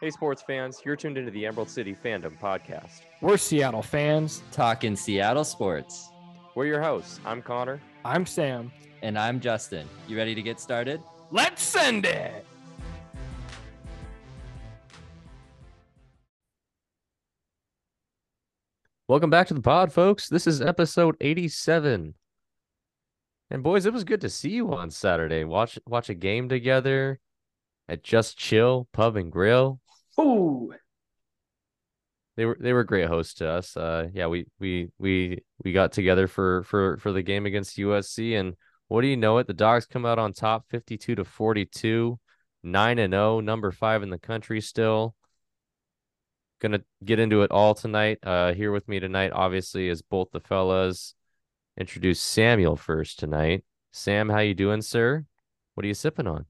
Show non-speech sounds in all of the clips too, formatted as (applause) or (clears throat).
Hey, sports fans, you're tuned into the Emerald City Fandom Podcast. We're Seattle fans. Talking Seattle sports. We're your hosts. I'm Connor. I'm Sam. And I'm Justin. You ready to get started? Let's send it. Welcome back to the pod, folks. This is episode 87. And boys, it was good to see you on Saturday. Watch watch a game together at Just Chill Pub and Grill. Ooh. They were they were great hosts to us. Uh yeah, we we we we got together for for for the game against USC and what do you know it? The dogs come out on top 52 to 42, 9 and 0, number 5 in the country still. Gonna get into it all tonight. Uh here with me tonight obviously is both the fellas. Introduce Samuel first tonight. Sam, how you doing, sir? What are you sipping on?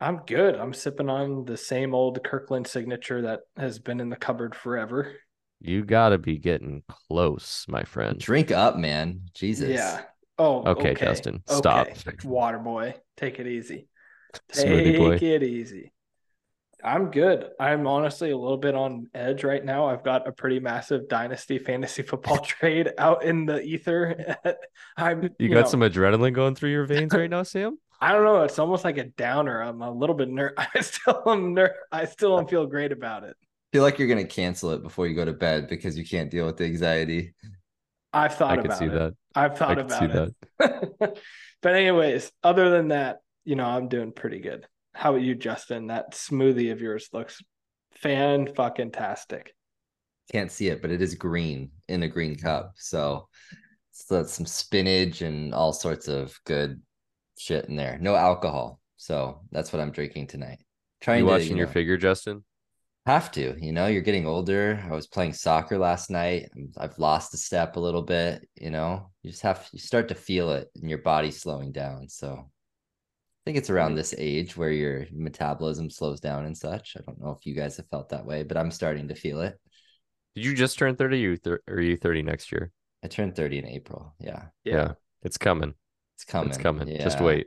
I'm good. I'm sipping on the same old Kirkland signature that has been in the cupboard forever. You got to be getting close, my friend. Drink up, man. Jesus. Yeah. Oh, okay, okay. Justin. Stop. Okay. Water boy, take it easy. Take boy. it easy. I'm good. I'm honestly a little bit on edge right now. I've got a pretty massive dynasty fantasy (laughs) football trade out in the ether. (laughs) I'm you, you got know, some adrenaline going through your veins right now, Sam? I don't know. It's almost like a downer. I'm a little bit ner. (laughs) I still am ner. I still don't feel great about it. I feel like you're gonna cancel it before you go to bed because you can't deal with the anxiety. I've thought I about see it. That. I've thought about it. (laughs) but anyways, other than that, you know, I'm doing pretty good. How about you, Justin? That smoothie of yours looks fan fucking tastic. Can't see it, but it is green in a green cup. So so that's some spinach and all sorts of good shit in there. No alcohol. So that's what I'm drinking tonight. Trying you to, watching you know, your figure, Justin? Have to. You know, you're getting older. I was playing soccer last night. I've lost a step a little bit. You know, you just have you start to feel it in your body slowing down. So I think it's around this age where your metabolism slows down and such. I don't know if you guys have felt that way, but I'm starting to feel it. Did you just turn 30 you th- or are you 30 next year? I turned 30 in April. Yeah. yeah. It's coming. It's coming. It's coming. Yeah. Just wait.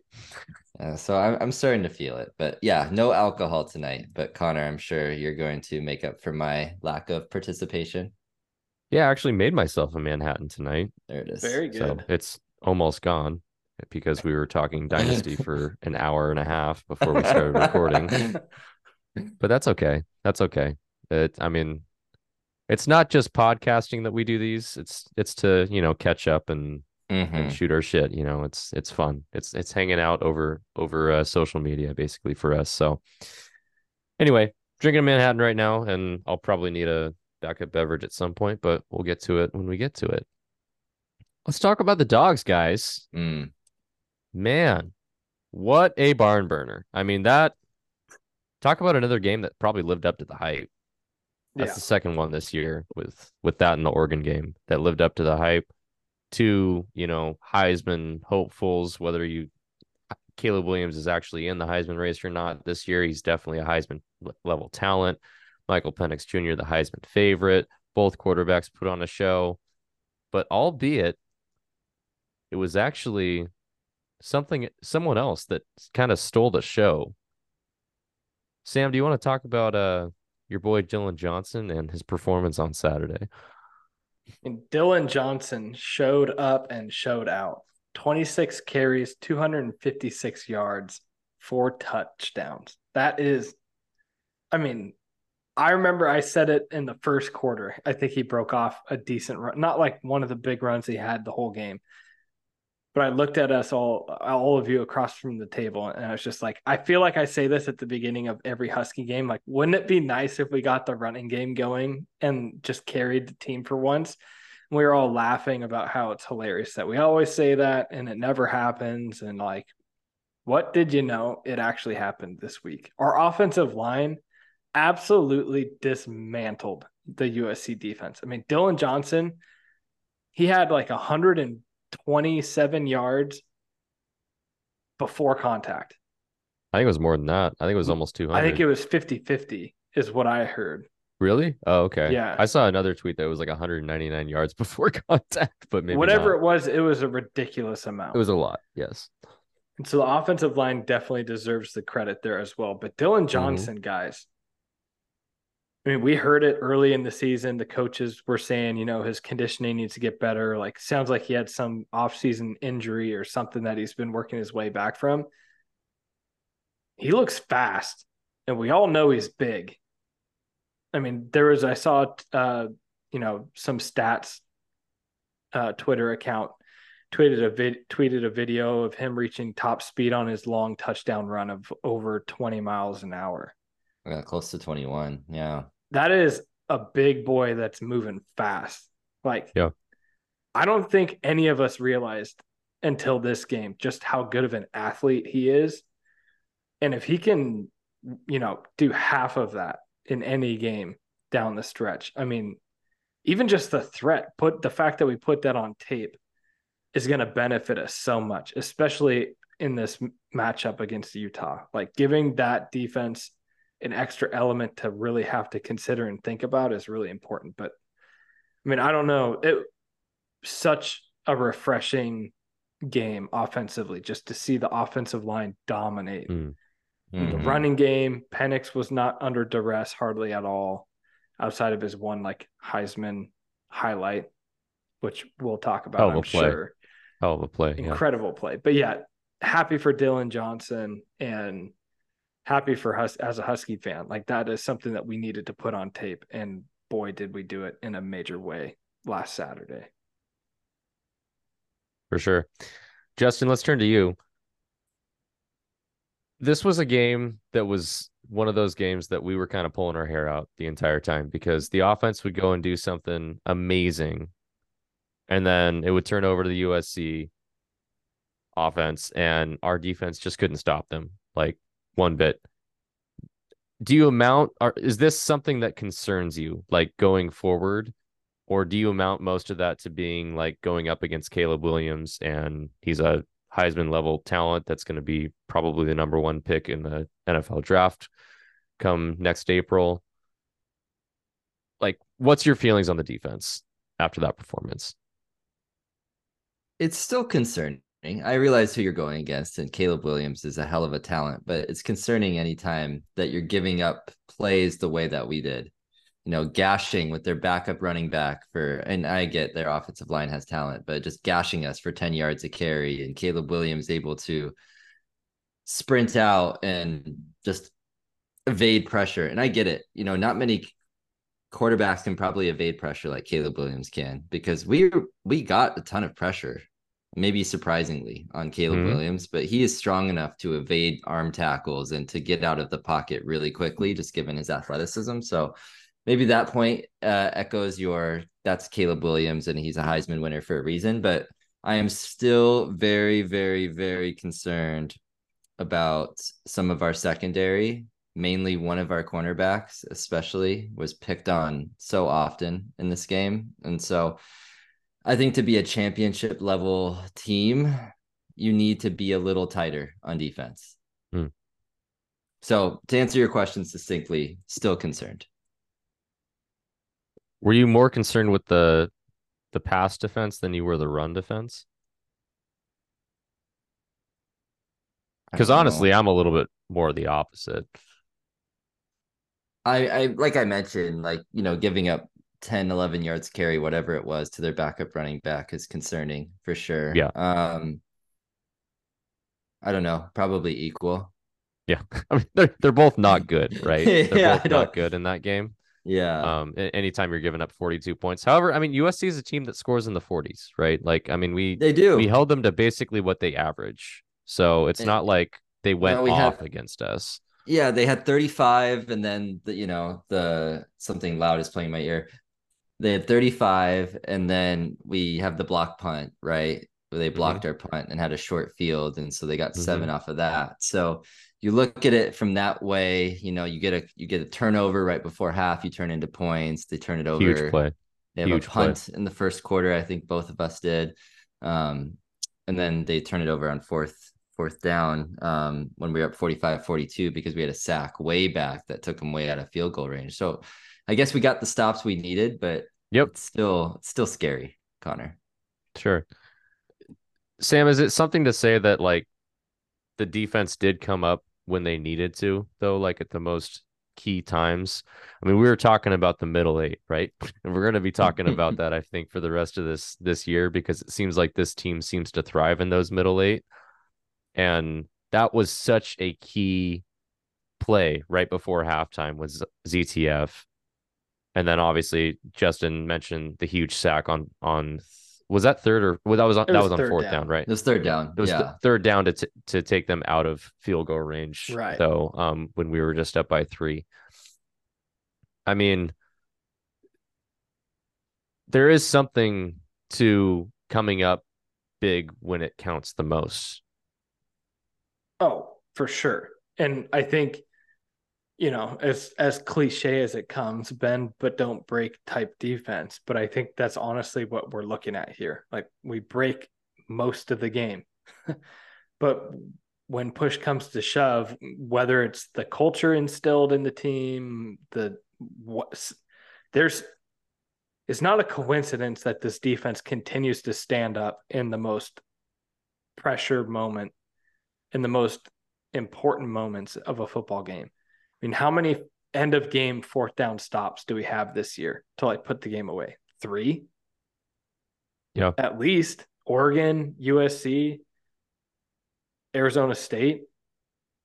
Uh, so I'm I'm starting to feel it, but yeah, no alcohol tonight. But Connor, I'm sure you're going to make up for my lack of participation. Yeah, I actually made myself a Manhattan tonight. There it is. Very good. So it's almost gone because we were talking Dynasty for (laughs) an hour and a half before we started recording. (laughs) but that's okay. That's okay. It, I mean, it's not just podcasting that we do these. It's it's to you know catch up and mm-hmm. and shoot our shit. You know, it's it's fun. It's it's hanging out over over uh, social media basically for us. So anyway, drinking a Manhattan right now, and I'll probably need a backup beverage at some point, but we'll get to it when we get to it. Let's talk about the dogs, guys. Mm. Man, what a barn burner! I mean that. Talk about another game that probably lived up to the hype. That's yeah. the second one this year with with that in the Oregon game that lived up to the hype two, you know, Heisman hopefuls, whether you Caleb Williams is actually in the Heisman race or not this year. He's definitely a Heisman level talent. Michael Penix Jr., the Heisman favorite. Both quarterbacks put on a show, but albeit it was actually something, someone else that kind of stole the show. Sam, do you want to talk about uh your boy Dillon Johnson and his performance on Saturday? And Dillon Johnson showed up and showed out. 26 carries, 256 yards, four touchdowns. That is, I mean, I remember I said it in the first quarter. I think he broke off a decent run, not like one of the big runs he had the whole game, but I looked at us all, all of you across from the table, and I was just like, I feel like I say this at the beginning of every Husky game. Like, wouldn't it be nice if we got the running game going and just carried the team for once? And we were all laughing about how it's hilarious that we always say that and it never happens. And like, what did you know? It actually happened this week. Our offensive line absolutely dismantled the USC defense. I mean, Dillon Johnson, he had like a hundred and 27 yards before contact. I think it was more than that. I think it was almost 200. I think it was 50 50 is what I heard. Really? Oh, okay. Yeah. I saw another tweet that was like 199 yards (laughs) before contact, but maybe whatever not. it was, it was a ridiculous amount. It was a lot. Yes. And so the offensive line definitely deserves the credit there as well. But Dillon mm-hmm. Johnson, mm-hmm. guys, I mean, we heard it early in the season. The coaches were saying, you know, his conditioning needs to get better. Like, sounds like he had some off-season injury or something that he's been working his way back from. He looks fast, and we all know he's big. I mean, there was I saw, uh, you know, some stats. Uh, Twitter account tweeted a tweeted a video of him reaching top speed on his long touchdown run of over 20 miles an hour. Yeah, close to 21. Yeah. That is a big boy that's moving fast. Like, yeah. I don't think any of us realized until this game just how good of an athlete he is. And if he can, you know, do half of that in any game down the stretch, I mean, even just the threat, put the fact that we put that on tape is going to benefit us so much, especially in this matchup against Utah. Like giving that defense an extra element to really have to consider and think about is really important. But I mean, I don't know. It such a refreshing game offensively just to see the offensive line dominate. Mm. Mm-hmm. The running game, Penix was not under duress hardly at all, outside of his one like Heisman highlight, which we'll talk about. Hell I'm play. sure. Hell of a play. Incredible yeah. play. But yeah, happy for Dillon Johnson and happy for us as a Husky fan. Like that is something that we needed to put on tape. And boy, did we do it in a major way last Saturday. For sure. Justin, let's turn to you. This was a game that was one of those games that we were kind of pulling our hair out the entire time because the offense would go and do something amazing. And then it would turn over to the USC offense, and our defense just couldn't stop them. Like one bit. Do you amount are is this something that concerns you like going forward? Or do you amount most of that to being like going up against Caleb Williams and he's a Heisman level talent that's going to be probably the number one pick in the NFL draft come next April? Like, what's your feelings on the defense after that performance? It's still concerning. I realize who you're going against, and Caleb Williams is a hell of a talent, but it's concerning anytime that you're giving up plays the way that we did. You know, gashing with their backup running back for, and I get their offensive line has talent, but just gashing us for 10 yards a carry, and Caleb Williams able to sprint out and just evade pressure. And I get it. You know, not many quarterbacks can probably evade pressure like Caleb Williams can because we we got a ton of pressure maybe surprisingly on Caleb mm-hmm. Williams, but he is strong enough to evade arm tackles and to get out of the pocket really quickly, just given his athleticism. So maybe that point uh, echoes your that's Caleb Williams and he's a Heisman winner for a reason. But I am still very, very, very concerned about some of our secondary. Mainly one of our cornerbacks, especially, was picked on so often in this game. And so I think to be a championship level team, you need to be a little tighter on defense. Hmm. So to answer your question succinctly, still concerned. Were you more concerned with the the pass defense than you were the run defense? Because honestly, know. I'm a little bit more the opposite. I, I like I mentioned, like you know, giving up 10 11 yards carry whatever it was to their backup running back is concerning for sure. Yeah. Um i don't know probably equal. Yeah. (laughs) I mean they're, they're both not (laughs) good right? They're yeah, both not good in that game. Yeah. Um anytime you're giving up 42 points. However i mean usc is a team that scores in the 40s right? Like i mean we they do. we held them to basically what they average. So it's and, not like they went off have, against us. Yeah they had 35 and then the you know the something loud is playing in my ear they had 35 and then we have the block punt right where they mm-hmm. blocked mm-hmm. our punt and had a short field and so they got mm-hmm. seven off of that so you look at it from that way you know you get a you get a turnover right before half you turn into points they turn it over huge play they have huge a punt play. in the first quarter i think both of us did um, and then they turn it over on fourth fourth down um, when we were up 45 42 because we had a sack way back that took them way out of field goal range so I guess we got the stops we needed, but yep, it's still it's still scary, Connor. Sure. Sam, is it something to say that like the defense did come up when they needed to, though, like at the most key times. I mean, we were talking about the middle eight, right? And (laughs) we're going to be talking about that, I think, for the rest of this this year because it seems like this team seems to thrive in those middle eight, and that was such a key play right before halftime was ZTF, and then obviously Justin mentioned the huge sack on on was that third or well, that was on that was, on fourth down. down. right? It was third down. It was yeah. third down to t- to take them out of field goal range. Right. So um when we were just up by three. I mean there is something to coming up big when it counts the most. Oh, for sure. And I think you know, as as cliche as it comes, bend but don't break type defense. But I think that's honestly what we're looking at here. Like we break most of the game. (laughs) but when push comes to shove, whether it's the culture instilled in the team, the what there's it's not a coincidence that this defense continues to stand up in the most pressure moment in the most important moments of a football game. I mean, how many end of game fourth down stops do we have this year to like put the game away? Three? Yeah. At least Oregon, USC, Arizona State.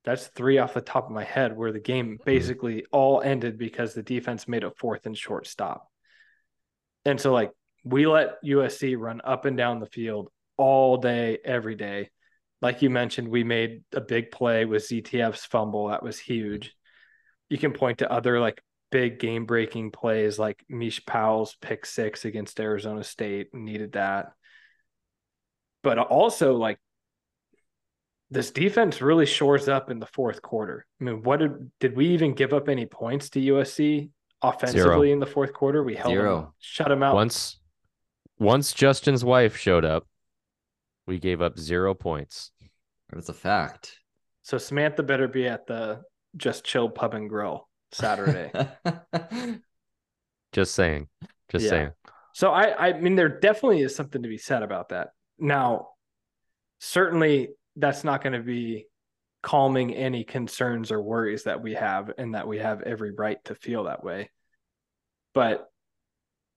That's three off the top of my head where the game mm-hmm. basically mm-hmm. all ended because the defense made a fourth and short stop. And so, like, we let USC run up and down the field all day, every day. Like you mentioned, we made a big play with ZTF's fumble. That was huge you can point to other like big game breaking plays like Mish Powell's pick six against Arizona State needed that. But also like this defense really shores up in the fourth quarter. I mean, what did did we even give up any points to USC offensively Zero. in the fourth quarter? We held Zero. Them, shut them out. Once once Justin's wife showed up, we gave up zero points. That's a fact. So Samantha better be at the just chill pub and grill Saturday. (laughs) just saying. Just yeah. saying. So I I mean there definitely is something to be said about that. Now, certainly that's not going to be calming any concerns or worries that we have and that we have every right to feel that way. But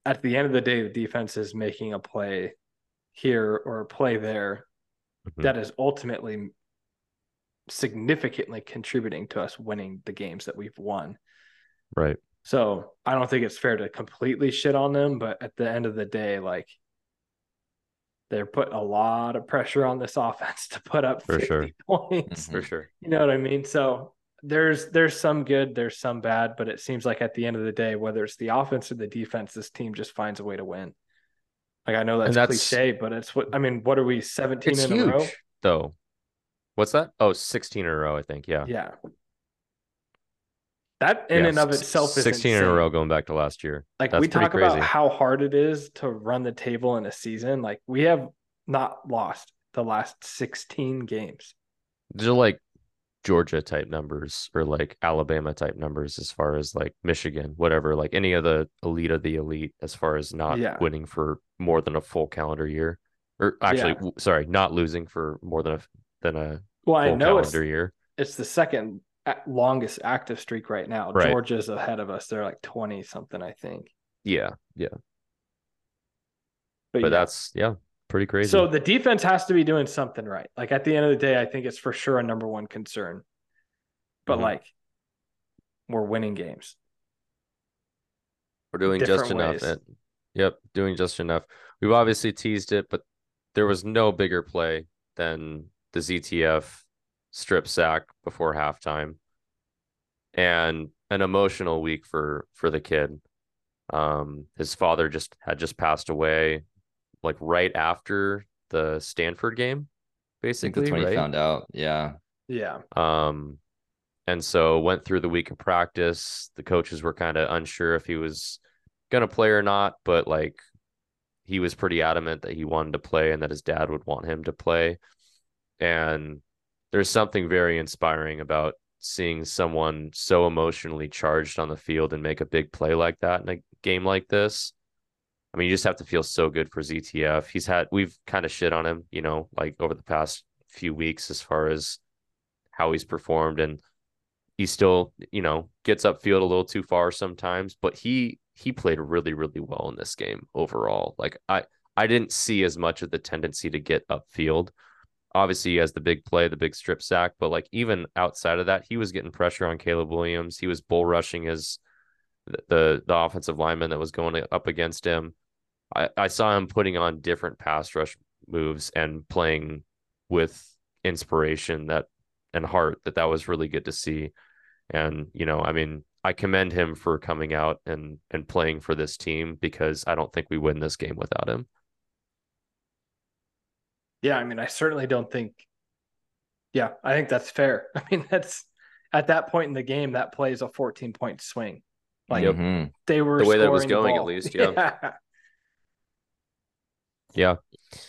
at the end of the day, the defense is making a play here or a play there mm-hmm. that is ultimately significantly contributing to us winning the games that we've won. Right. So I don't think it's fair to completely shit on them, but at the end of the day, like they're putting a lot of pressure on this (laughs) offense to put up for sure points. For sure. You know what I mean? So there's there's some good, there's some bad, but it seems like at the end of the day, whether it's the offense or the defense, this team just finds a way to win. Like I know that's, that's cliche, but it's what I mean. What are we 17 in huge, a row? Though What's that? Oh, 16 in a row, I think. Yeah. Yeah. That in yeah, and of itself is 16 insane. in a row going back to last year. Like That's we talk crazy. about how hard it is to run the table in a season. Like we have not lost the last 16 games. They're like Georgia type numbers or like Alabama type numbers as far as like Michigan, whatever, like any of the elite of the elite as far as not yeah. winning for more than a full calendar year. Or actually, yeah. sorry, not losing for more than a than a well, I know it's year. It's the second longest active streak right now. Right. Georgia's ahead of us. They're like twenty something, I think. Yeah, yeah. But, but yeah. that's yeah, pretty crazy. So the defense has to be doing something right. Like at the end of the day, I think it's for sure a number one concern. But mm-hmm. like, we're winning games. We're doing just enough. And, yep, doing just enough. We've obviously teased it, but there was no bigger play than the ZTF strip sack before halftime and an emotional week for for the kid. Um his father just had just passed away like right after the Stanford game basically that's when right? he found out. Yeah. Yeah. Um and so went through the week of practice. The coaches were kind of unsure if he was going to play or not, but like he was pretty adamant that he wanted to play and that his dad would want him to play. And there's something very inspiring about seeing someone so emotionally charged on the field and make a big play like that in a game like this. I mean, you just have to feel so good for ZTF. He's had, we've kind of shit on him, you know, like over the past few weeks as far as how he's performed. And he still, you know, gets upfield a little too far sometimes, but he he played really, really well in this game overall. Like I I didn't see as much of the tendency to get upfield. Obviously, he has the big play, the big strip sack, but like even outside of that, he was getting pressure on Caleb Williams. He was bull rushing his the the offensive lineman that was going up against him. I, I saw him putting on different pass rush moves and playing with inspiration that and heart that that was really good to see. And you know, I mean, I commend him for coming out and and playing for this team because I don't think we win this game without him. Yeah, I mean, I certainly don't think. Yeah, I think that's fair. (laughs) I mean, that's at that point in the game that plays a 14 point swing. Like mm-hmm. they were the way that was going, at (laughs) least. Yeah. yeah. yeah.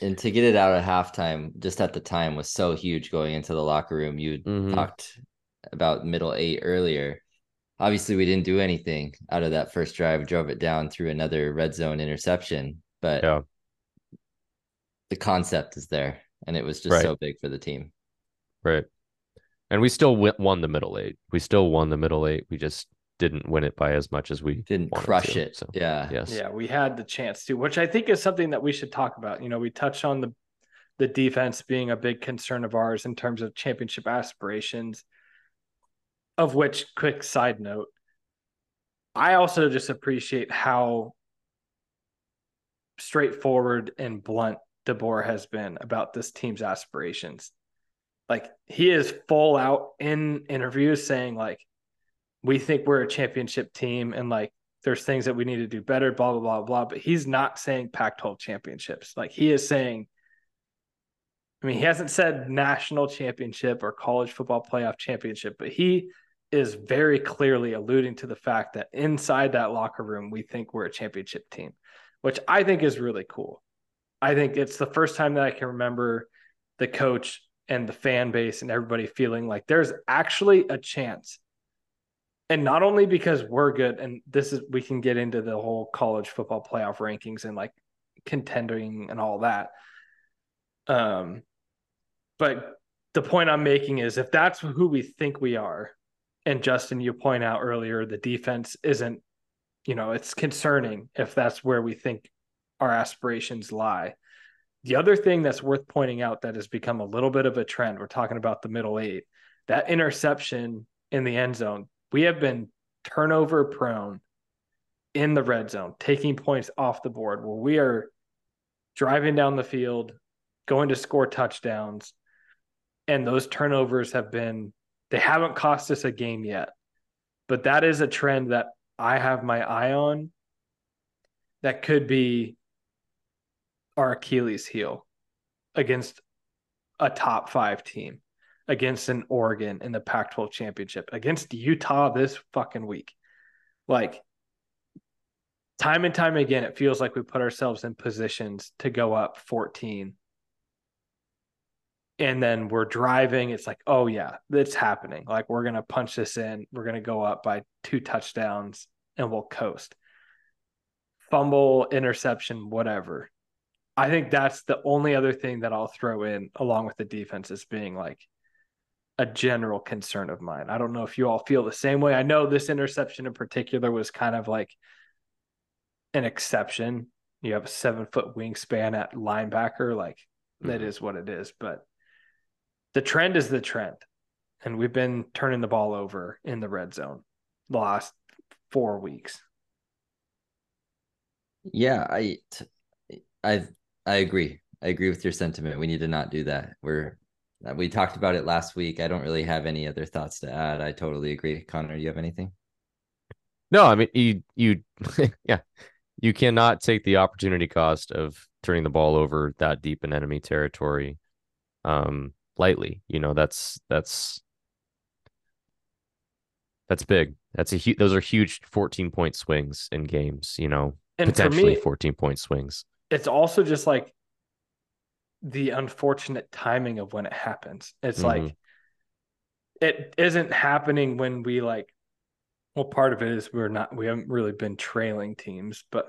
And to get it out at halftime, just at the time, was so huge going into the locker room. You mm-hmm. talked about middle eight earlier. Obviously, we didn't do anything out of that first drive, drove it down through another red zone interception. But yeah. The concept is there, and it was just right. so big for the team. Right. And we still won the middle eight. We still won the middle eight. We just didn't win it by as much as we didn't crush to, it. So, yeah. Yes. Yeah, we had the chance to, which I think is something that we should talk about. You know, we touched on the the defense being a big concern of ours in terms of championship aspirations. Of which, quick side note, I also just appreciate how straightforward and blunt DeBoer has been about this team's aspirations. Like he is full out in interviews saying like we think we're a championship team and like there's things that we need to do better, blah, blah, blah, blah. But he's not saying Pac 12 championships. Like he is saying, I mean, he hasn't said national championship or college football playoff championship, but he is very clearly alluding to the fact that inside that locker room, we think we're a championship team, which I think is really cool. I think it's the first time that I can remember the coach and the fan base and everybody feeling like there's actually a chance. And not only because we're good and this is we can get into the whole college football playoff rankings and like contending and all that. Um but the point i'm making is if that's who we think we are and justin you point out earlier the defense isn't you know it's concerning if that's where we think our aspirations lie the other thing that's worth pointing out that has become a little bit of a trend we're talking about the middle eight that interception in the end zone we have been turnover prone in the red zone, taking points off the board where we are driving down the field, going to score touchdowns. And those turnovers have been, they haven't cost us a game yet. But that is a trend that I have my eye on that could be our Achilles heel against a top five team against an Oregon in the Pac 12 championship, against Utah this fucking week. Like, time and time again, it feels like we put ourselves in positions to go up 14. And then we're driving. It's like, oh, yeah, it's happening. Like, we're going to punch this in. We're going to go up by two touchdowns and we'll coast. Fumble, interception, whatever. I think that's the only other thing that I'll throw in along with the defense is being like, a general concern of mine. I don't know if you all feel the same way. I know this interception in particular was kind of like an exception. You have a seven foot wingspan at linebacker, like mm-hmm. that is what it is. But the trend is the trend. And we've been turning the ball over in the red zone the last four weeks. Yeah, I I I agree. I agree with your sentiment. We need to not do that. We're we talked about it last week. I don't really have any other thoughts to add. I totally agree. Connor, do you have anything? No, I mean you you (laughs) yeah. You cannot take the opportunity cost of turning the ball over that deep in enemy territory um lightly. You know, that's that's that's big. That's a huge those are huge 14 point swings in games, you know, and potentially me, 14 point swings. It's also just like the unfortunate timing of when it happens. It's mm-hmm. like it isn't happening when we like well part of it is we're not we haven't really been trailing teams, but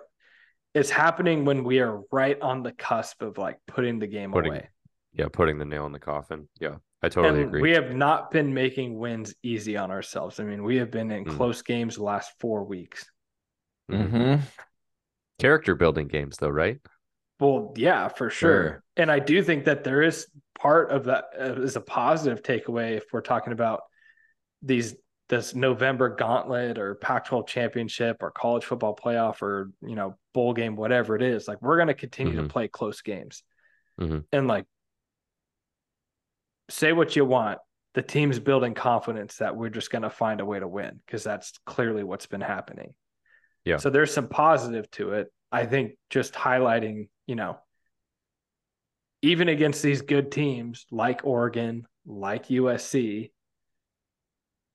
it's happening when we are right on the cusp of like putting the game putting, away. Yeah, putting the nail in the coffin. Yeah. I totally and agree. we have not been making wins easy on ourselves. I mean, we have been in Mm. close games the last four weeks. Mhm. Character building games, though, right? Well, yeah, for sure. Sure. And I do think that there is part of that uh, a positive takeaway if we're talking about these this November gauntlet or Pac-12 championship or college football playoff or you know bowl game, whatever it is. Like we're going to continue Mhm. to play close games, Mhm. and like say what you want. The team's building confidence that we're just going to find a way to win because that's clearly what's been happening. Yeah. So there's some positive to it. I think just highlighting, you know, even against these good teams like Oregon, like USC,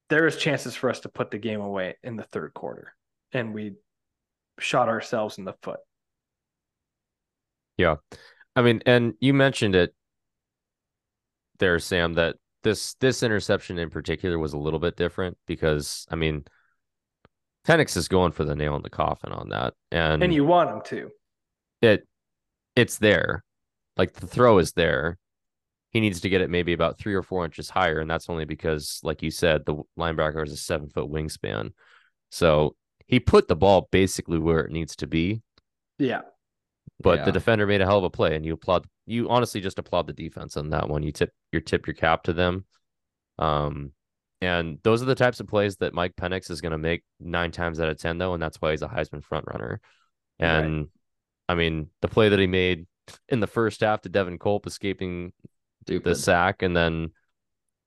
there is chances for us to put the game away in the third quarter, and we shot ourselves in the foot. Yeah, I mean, and you mentioned it there, Sam, that this this interception in particular was a little bit different because I mean, Penix is going for the nail in the coffin on that, and, And you want him to. it it's there, like the throw is there. He needs to get it maybe about three or four inches higher, and that's only because, like you said, the linebacker has a seven foot wingspan, so he put the ball basically where it needs to be. Yeah. but Yeah. the defender made a hell of a play and you applaud you honestly just applaud the defense on that one you tip your tip your cap to them um and those are the types of plays that Mike Penix is going to make 9 times out of 10 though and that's why he's a Heisman front runner and I mean the play that he made in the first half to Devin Culp escaping the sack and then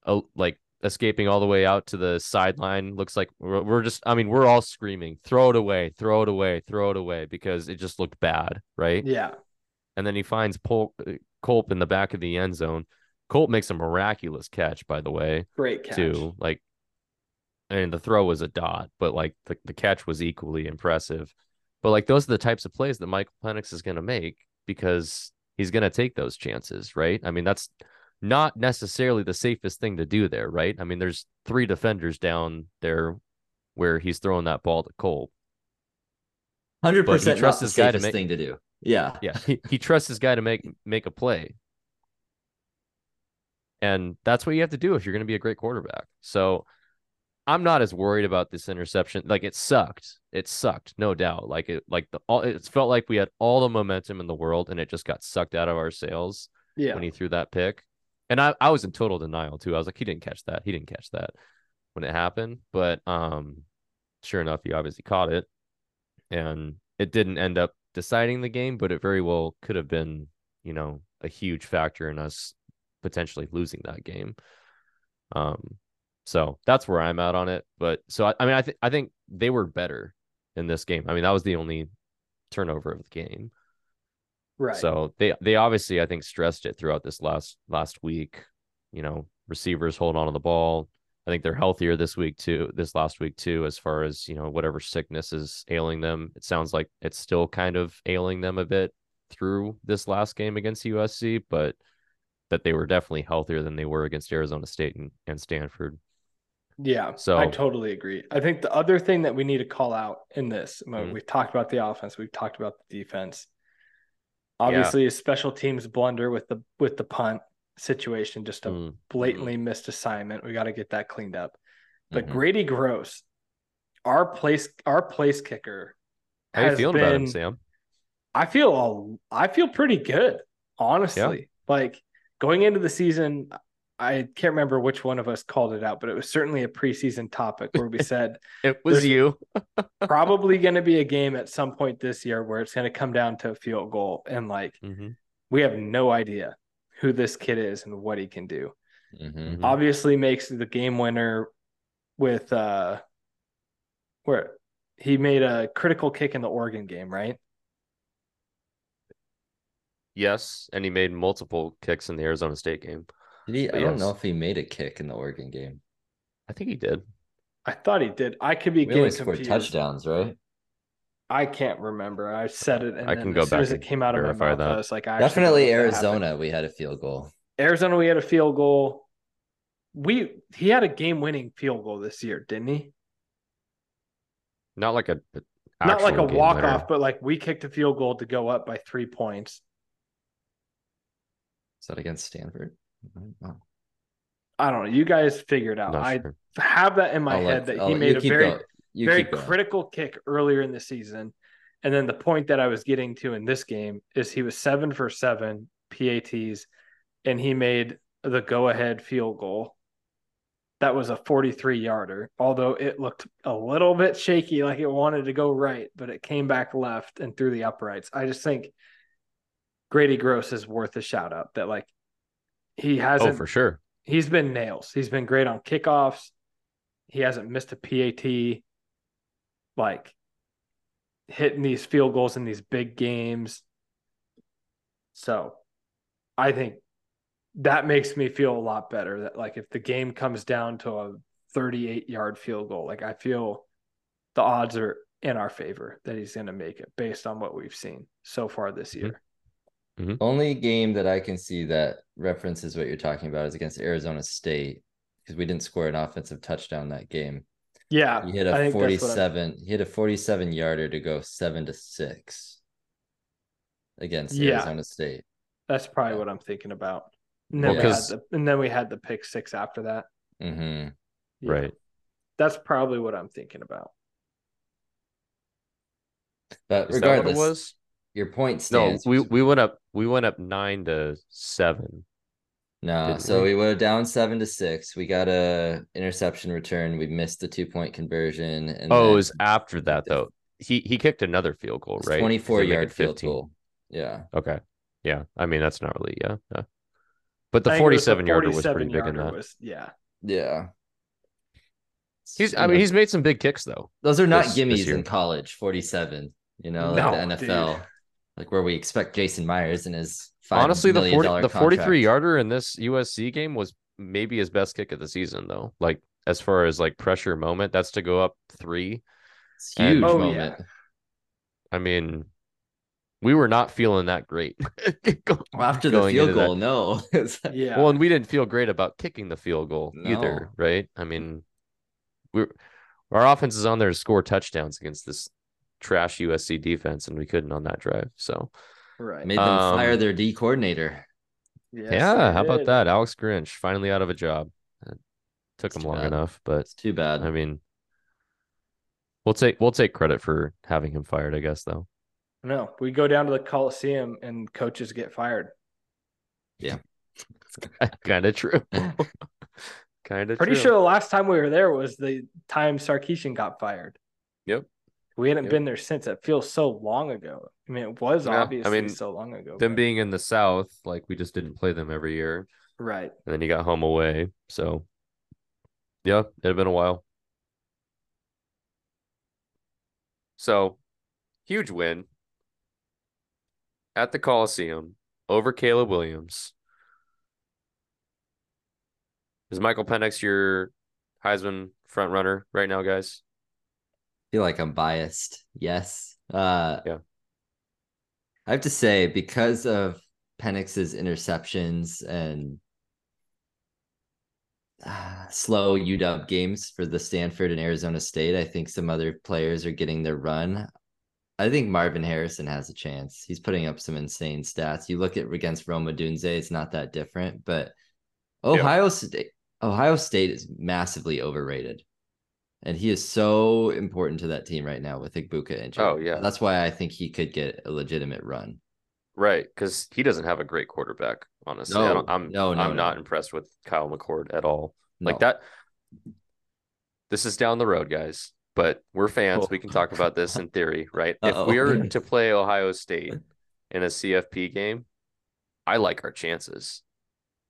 oh like escaping all the way out to the sideline looks like we're, we're just I mean we're all screaming throw it away throw it away throw it away because it just looked bad right Yeah. and then he finds Pol- uh, Culp in the back of the end zone. Culp makes a miraculous catch, by the way, Great catch. too. Like, and the throw was a dot, but like the, the catch was equally impressive. But like those are the types of plays that Michael Penix is going to make because he's going to take those chances, right? I mean, that's not necessarily the safest thing to do there, right? I mean, there's three defenders down there where he's throwing that ball to Culp. Hundred percent. trusts not this guy to make- thing to do. Yeah. Yeah, he, he trusts his guy to make make a play. And that's what you have to do if you're going to be a great quarterback. So I'm not as worried about this interception. Like it sucked. It sucked, no doubt. Like it like the all it felt like we had all the momentum in the world and it just got sucked out of our sails Yeah. when he threw that pick. And I, I was in total denial too. I was like, he didn't catch that. He didn't catch that when it happened. But um sure enough, he obviously caught it. And it didn't end up deciding the game, but it very well could have been, you know, a huge factor in us potentially losing that game. Um so that's where I'm at on it. But so I, I mean I think I think they were better in this game. I mean, that was the only turnover of the game. right. So they they obviously I think stressed it throughout this last last week. You know, receivers hold on to the ball. I think they're healthier this week too, this last week too, as far as, you know, whatever sickness is ailing them. It sounds like it's still kind of ailing them a bit through this last game against USC, but that they were definitely healthier than they were against Arizona State and, and Stanford. Yeah, So- I totally agree. I think the other thing that we need to call out in this, Mhm. we've talked about the offense, we've talked about the defense. Obviously, a special teams blunder with the with the punt situation, just a Mm, blatantly missed assignment. We got to get that cleaned up. But Mhm. Grady Gross, our place, our place kicker, How you feeling about him, Sam? I feel all, I feel pretty good, honestly. Like going into the season, I can't remember which one of us called it out, but it was certainly a preseason topic where we (laughs) said It was you. (laughs) probably going to be a game at some point this year where it's going to come down to a field goal, and like Mhm. we have no idea who this kid is and what he can do. Mhm. Mhm. Obviously, makes the game winner with uh, where he made a critical kick in the Oregon game, right? Yes, and he made multiple kicks in the Arizona State game. Did he? But I don't know if he made a kick in the Oregon game. I think he did. I thought he did. I could be We only getting scored confused. touchdowns, right? I can't remember. I said it, and I can go as soon back as it came out of my verify mouth, that. I was like, I Definitely know happened. Arizona. We had a field goal. Arizona, we had a field goal. We he had a game winning field goal this year, didn't he? Not like a, a Not like a walk-off, but like we kicked a field goal to go up by three points. Is that against Stanford? I don't know. I don't know. You guys figure it out. I sure. have that in my I'll head let- that I'll- he made a very very critical kick earlier in the season. And then the point that I was getting to in this game is he was seven for seven PATs and he made the go ahead field goal. That was a 43 yarder, although it looked a little bit shaky, like it wanted to go right, but it came back left and through the uprights. I just think Grady Gross is worth a shout out that, like, he oh, hasn't Oh, for sure. he's been nails. He's been great on kickoffs. He hasn't missed a PAT. Like hitting these field goals in these big games. So I think that makes me feel a lot better that like if the game comes down to a 38 yard field goal, like I feel the odds are in our favor that he's going to make it based on what we've seen so far this mm-hmm. year. Only game that I can see that references what you're talking about is against Arizona State because we didn't score an offensive touchdown that game. Yeah. He hit I a think I'm- 47. He hit a 47 yarder to go seven to six against Yeah. Arizona State. That's probably Yeah. what I'm thinking about. And then, Well, we had 'cause- the, and then we had the pick six after that. hmm Yeah. Right. That's probably what I'm thinking about. But Is that regardless, was? your point stands. No, we we went up we went up nine to seven. No, so we? we were down seven to six. We got a interception return. We missed the two point conversion. And oh, then it was after that though. He he kicked another field goal, right? Twenty four yard field goal. Yeah. Okay. Yeah. I mean that's not really yeah. yeah. But the I think it was 47 yarder was pretty big in that. was- yeah. Yeah. He's I mean he's made some big kicks though. those are not this- this gimmies year. in college, 47, you know, No, like the dude. NFL, like where we expect Jason Myers and his $5 Honestly, the 40 the 43 yarder in this USC game was maybe his best kick of the season though. Like as far as like pressure moment, that's to go up 3. It's And- huge Oh, moment. I mean, we were not feeling that great. (laughs) Well, after the field into that. goal, no. (laughs) Like- Yeah. Well, and we didn't feel great about kicking the field goal either, right? I mean, we our offense is on there to score touchdowns against this trash USC defense, and we couldn't on that drive. So right. Made them fire Um, their D coordinator. Yes, yeah, they how about that? Alex Grinch finally out of a job. It took It's him long bad. enough, but It's too bad. I mean, we'll take we'll take credit for having him fired, I guess. Though No, we go down to the Coliseum and coaches get fired. Yeah, (laughs) kind of true. (laughs) kind of Pretty true. sure the last time we were there was the time Sarkisian got fired. Yep. We hadn't Yep. been there since. It feels so long ago. I mean, it was Yeah, I obviously mean, so long ago. them but- being in the South, like we just didn't play them every year. right. and then he got home away. So, yeah, it had been a while. So, huge win at the Coliseum over Caleb Williams. Is Michael Penix your Heisman front runner right now, guys? Feel like I'm biased. Yes. Uh Yeah. I have to say, because of Penix's interceptions and uh, slow UW games for the Stanford and Arizona State, I think some other players are getting their run. I think Marvin Harrison has a chance. He's putting up some insane stats. You look at against Rome Odunze, it's not that different, but Ohio State Ohio State is massively overrated. And he is so important to that team right now with Egbuka injured. Oh, yeah. That's why I think he could get a legitimate run. Right, because he doesn't have a great quarterback. Honestly, I No, don't, I'm no, no, I'm not impressed with Kyle McCord at all. No. Like that. This is down the road, guys, but we're fans. We can talk about this (laughs) in theory, right? If we Uh-oh. are (laughs) to play Ohio State in a CFP game, I like our chances.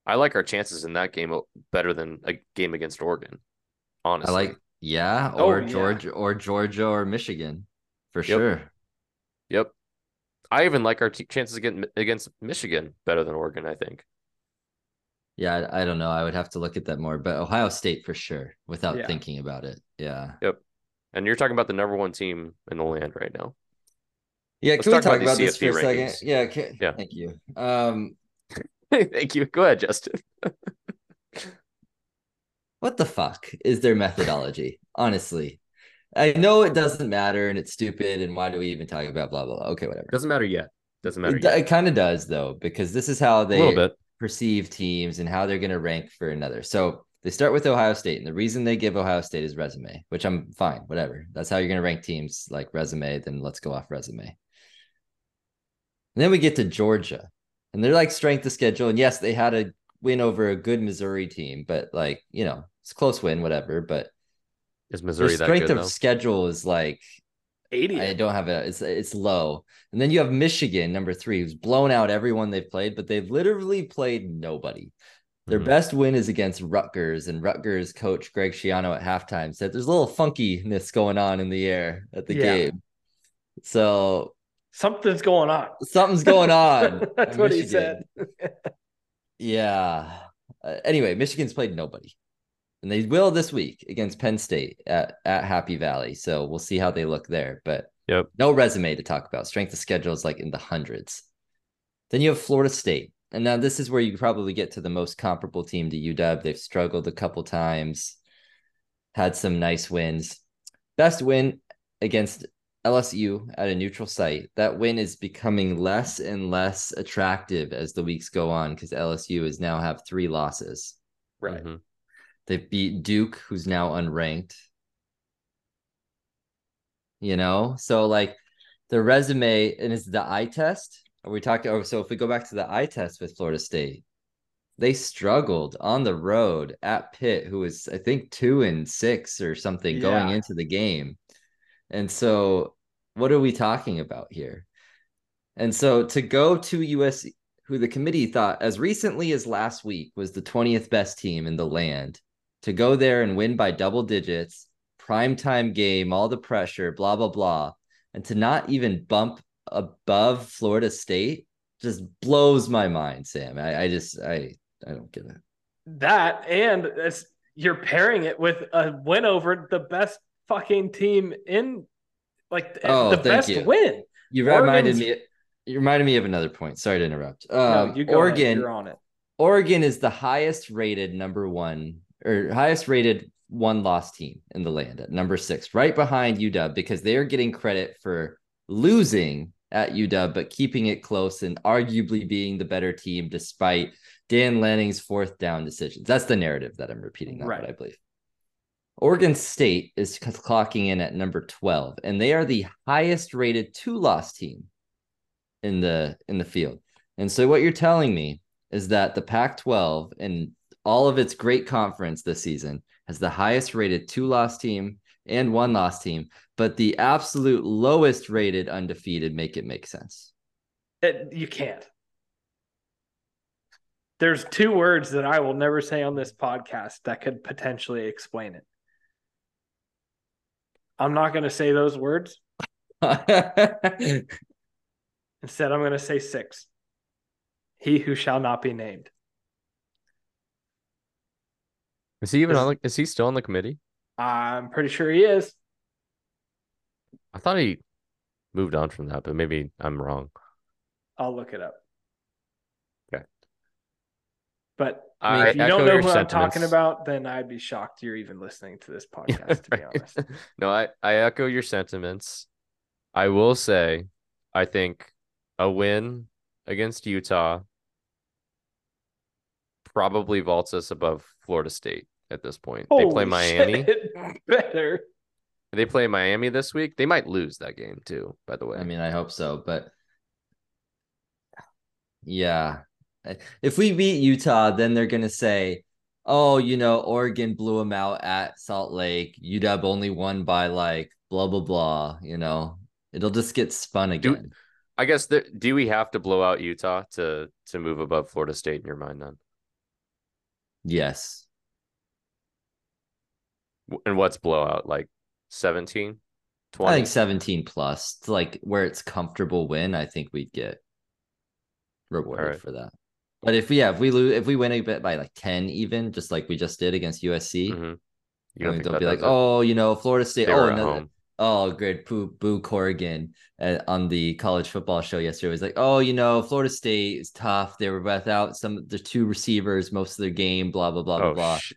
I like our chances in that game better than a game against Oregon. Honestly, I like, yeah, Oh, or yeah. Georgia or Georgia or Michigan for Yep. sure. Yep. I even like our t- chances against against Michigan better than Oregon. I think. Yeah, I, I don't know. I would have to look at that more, but Ohio State for sure without Yeah. thinking about it. Yeah. Yep. And you're talking about the number one team in the land right now. Yeah, Let's can we talk about talk about this for a CFP second? rankings. Yeah, okay. Yeah. Thank you. Um, (laughs) Thank you. Go ahead, Justin. (laughs) what the fuck is their methodology? Honestly. I know it doesn't matter and it's stupid and why do we even talk about blah blah blah. Okay, whatever. Doesn't matter yet. Doesn't matter It, it kind of does though, because this is how they perceive teams and how they're going to rank for another. So they start with Ohio State, and the reason they give Ohio State is resume, which I'm fine, whatever. That's how you're going to rank teams like resume. Then let's go off resume. And then we get to Georgia, and they're like strength of schedule. And yes, they had a win over a good Missouri team, but like you know, it's close win, whatever. But is Missouri their strength good, of though? schedule is like 80. I don't have it. It's it's low. And then you have Michigan, number three, who's blown out everyone they've played, but they've literally played nobody. Their Mhm. best win is against Rutgers, and Rutgers coach Greg Schiano at halftime said there's a little funkiness going on in the air at the Yeah. game. So Something's going on. something's going on. (laughs) That's at what he said. (laughs) Yeah. Uh, anyway, Michigan's played nobody. And they will this week against Penn State at, at Happy Valley. So we'll see how they look there. But Yep. no resume to talk about. Strength of schedule is like in the hundreds. Then you have Florida State. And now this is where you probably get to the most comparable team to UW. They've struggled a couple times, had some nice wins. Best win against LSU at a neutral site. That win is becoming less and less attractive as the weeks go on because LSU is now have three losses. Right. Mhm. They've beat Duke, who's now unranked. You know, so like the resume and is the eye test. Are we talking? Oh, so if we go back to the eye test with Florida State, they struggled on the road at Pitt, who was I think two and six or something going into the game. And so, what are we talking about here? And so to go to USC, who the committee thought as recently as last week was the 20th best team in the land, to go there and win by double digits, primetime game, all the pressure, blah, blah, blah, and to not even bump above Florida State just blows my mind, Sam. I, I just, I, I don't get it. That and it's you're pairing it with a win over the best fucking team in like Oh, the best you. win. You reminded Oregon's- me. You reminded me of another point. Sorry to interrupt. No, Um, you go ahead. You're on it. Oregon is the highest rated number one or highest rated one loss team in the land at number six, right behind UW, because they are getting credit for losing at UW, but keeping it close and arguably being the better team despite Dan Lanning's fourth down decisions. That's the narrative that I'm repeating, that Right. what I believe. Oregon State is clocking in at number 12, and they are the highest rated two loss team in the in the field. And so what you're telling me is that the Pac-12 and all of its great conference this season has the highest rated two loss team and one loss team, but the absolute lowest rated undefeated make it make sense. It- you can't. There's two words that I will never say on this podcast that could potentially explain it. I'm not going to say those words. (laughs) Instead, I'm going to say six. He who shall not be named. Is he even Is- on? The, is he still on the committee? I'm pretty sure he is. I thought he moved on from that, but maybe I'm wrong. I'll look it up. Okay. But I I if you don't know who I'm talking about, then I'd be shocked you're even listening to this (laughs) podcast, to be honest. (laughs) no, I, I echo your sentiments. I will say, I think a win against Utah probably vaults us above Florida State at this point. they play Miami. shit, (laughs) Better. They play Miami this week. They might lose that game too, by the way. I mean, I hope so, but yeah. If we beat Utah, then they're going to say, "Oh, you know, Oregon blew them out at Salt Lake. UW only won by like blah blah blah, you know. It'll just get spun Do- again. I guess there, do we have to blow out Utah to to move above Florida State in your mind then? Yes. And what's blowout? Like 17? 20? I think 17 plus, to like where it's comfortable win, I think we'd get rewarded Alright. for that. But if we yeah, if we lose if we win a bit by like 10 even, just like we just did against USC, Mhm. You don't they'll be like, it? oh, you know, Florida State. They Oh, another. Oh, great. Boo, Boo Corrigan uh, on the college football show yesterday was like, oh, you know, Florida State is tough. They were without some of the two receivers most of their game. Blah blah blah blah Oh, blah. sh-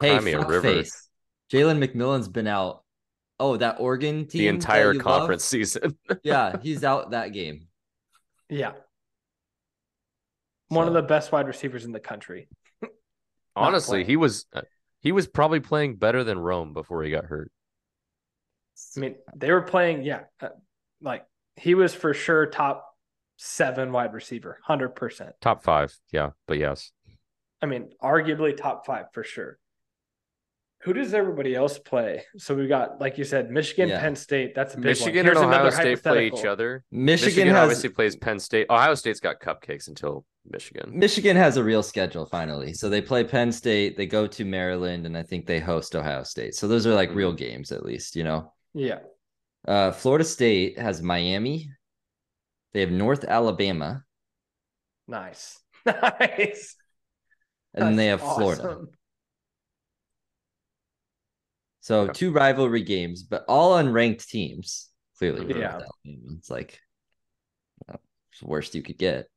Hey, cry river. face. Jalen McMillan's been out. Oh, that Oregon team. the entire you love? conference season. (laughs) Yeah, he's out that game. Yeah. One of the best wide receivers in the country. (laughs) Honestly, playing. he was uh, he was probably playing better than Rome before he got hurt. I mean, they were playing, yeah, uh, like he was for sure top seven wide receiver, hundred percent. Top five, yeah, but yes. I mean, arguably top five for sure. Who does everybody else play? So we've got, like you said, Michigan, Yeah. Penn State. That's a big Michigan one. and Ohio State play each other. Michigan, Michigan has obviously plays Penn State. Ohio State's got cupcakes until Michigan. Michigan has a real schedule finally. So they play Penn State, they go to Maryland, and I think they host Ohio State. So those are like real games, at least, you know. Yeah, Uh, Florida State has Miami. They have North Alabama, nice, (laughs) nice. and then they That's have Florida. So Okay. two rivalry games, but all unranked teams. Clearly, Yeah. It's like uh, it's the worst you could get.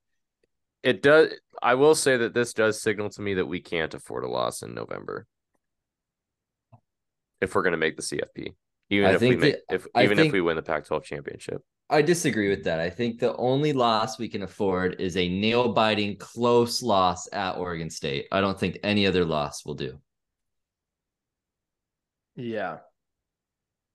It does. I will say that this does signal to me that we can't afford a loss in November if we're going to make the CFP. Even I if we think make, if I even think- if we win the Pac-12 championship. I disagree with that. I think the only loss we can afford is a nail biting close loss at Oregon State. I don't think any other loss will do, Yeah,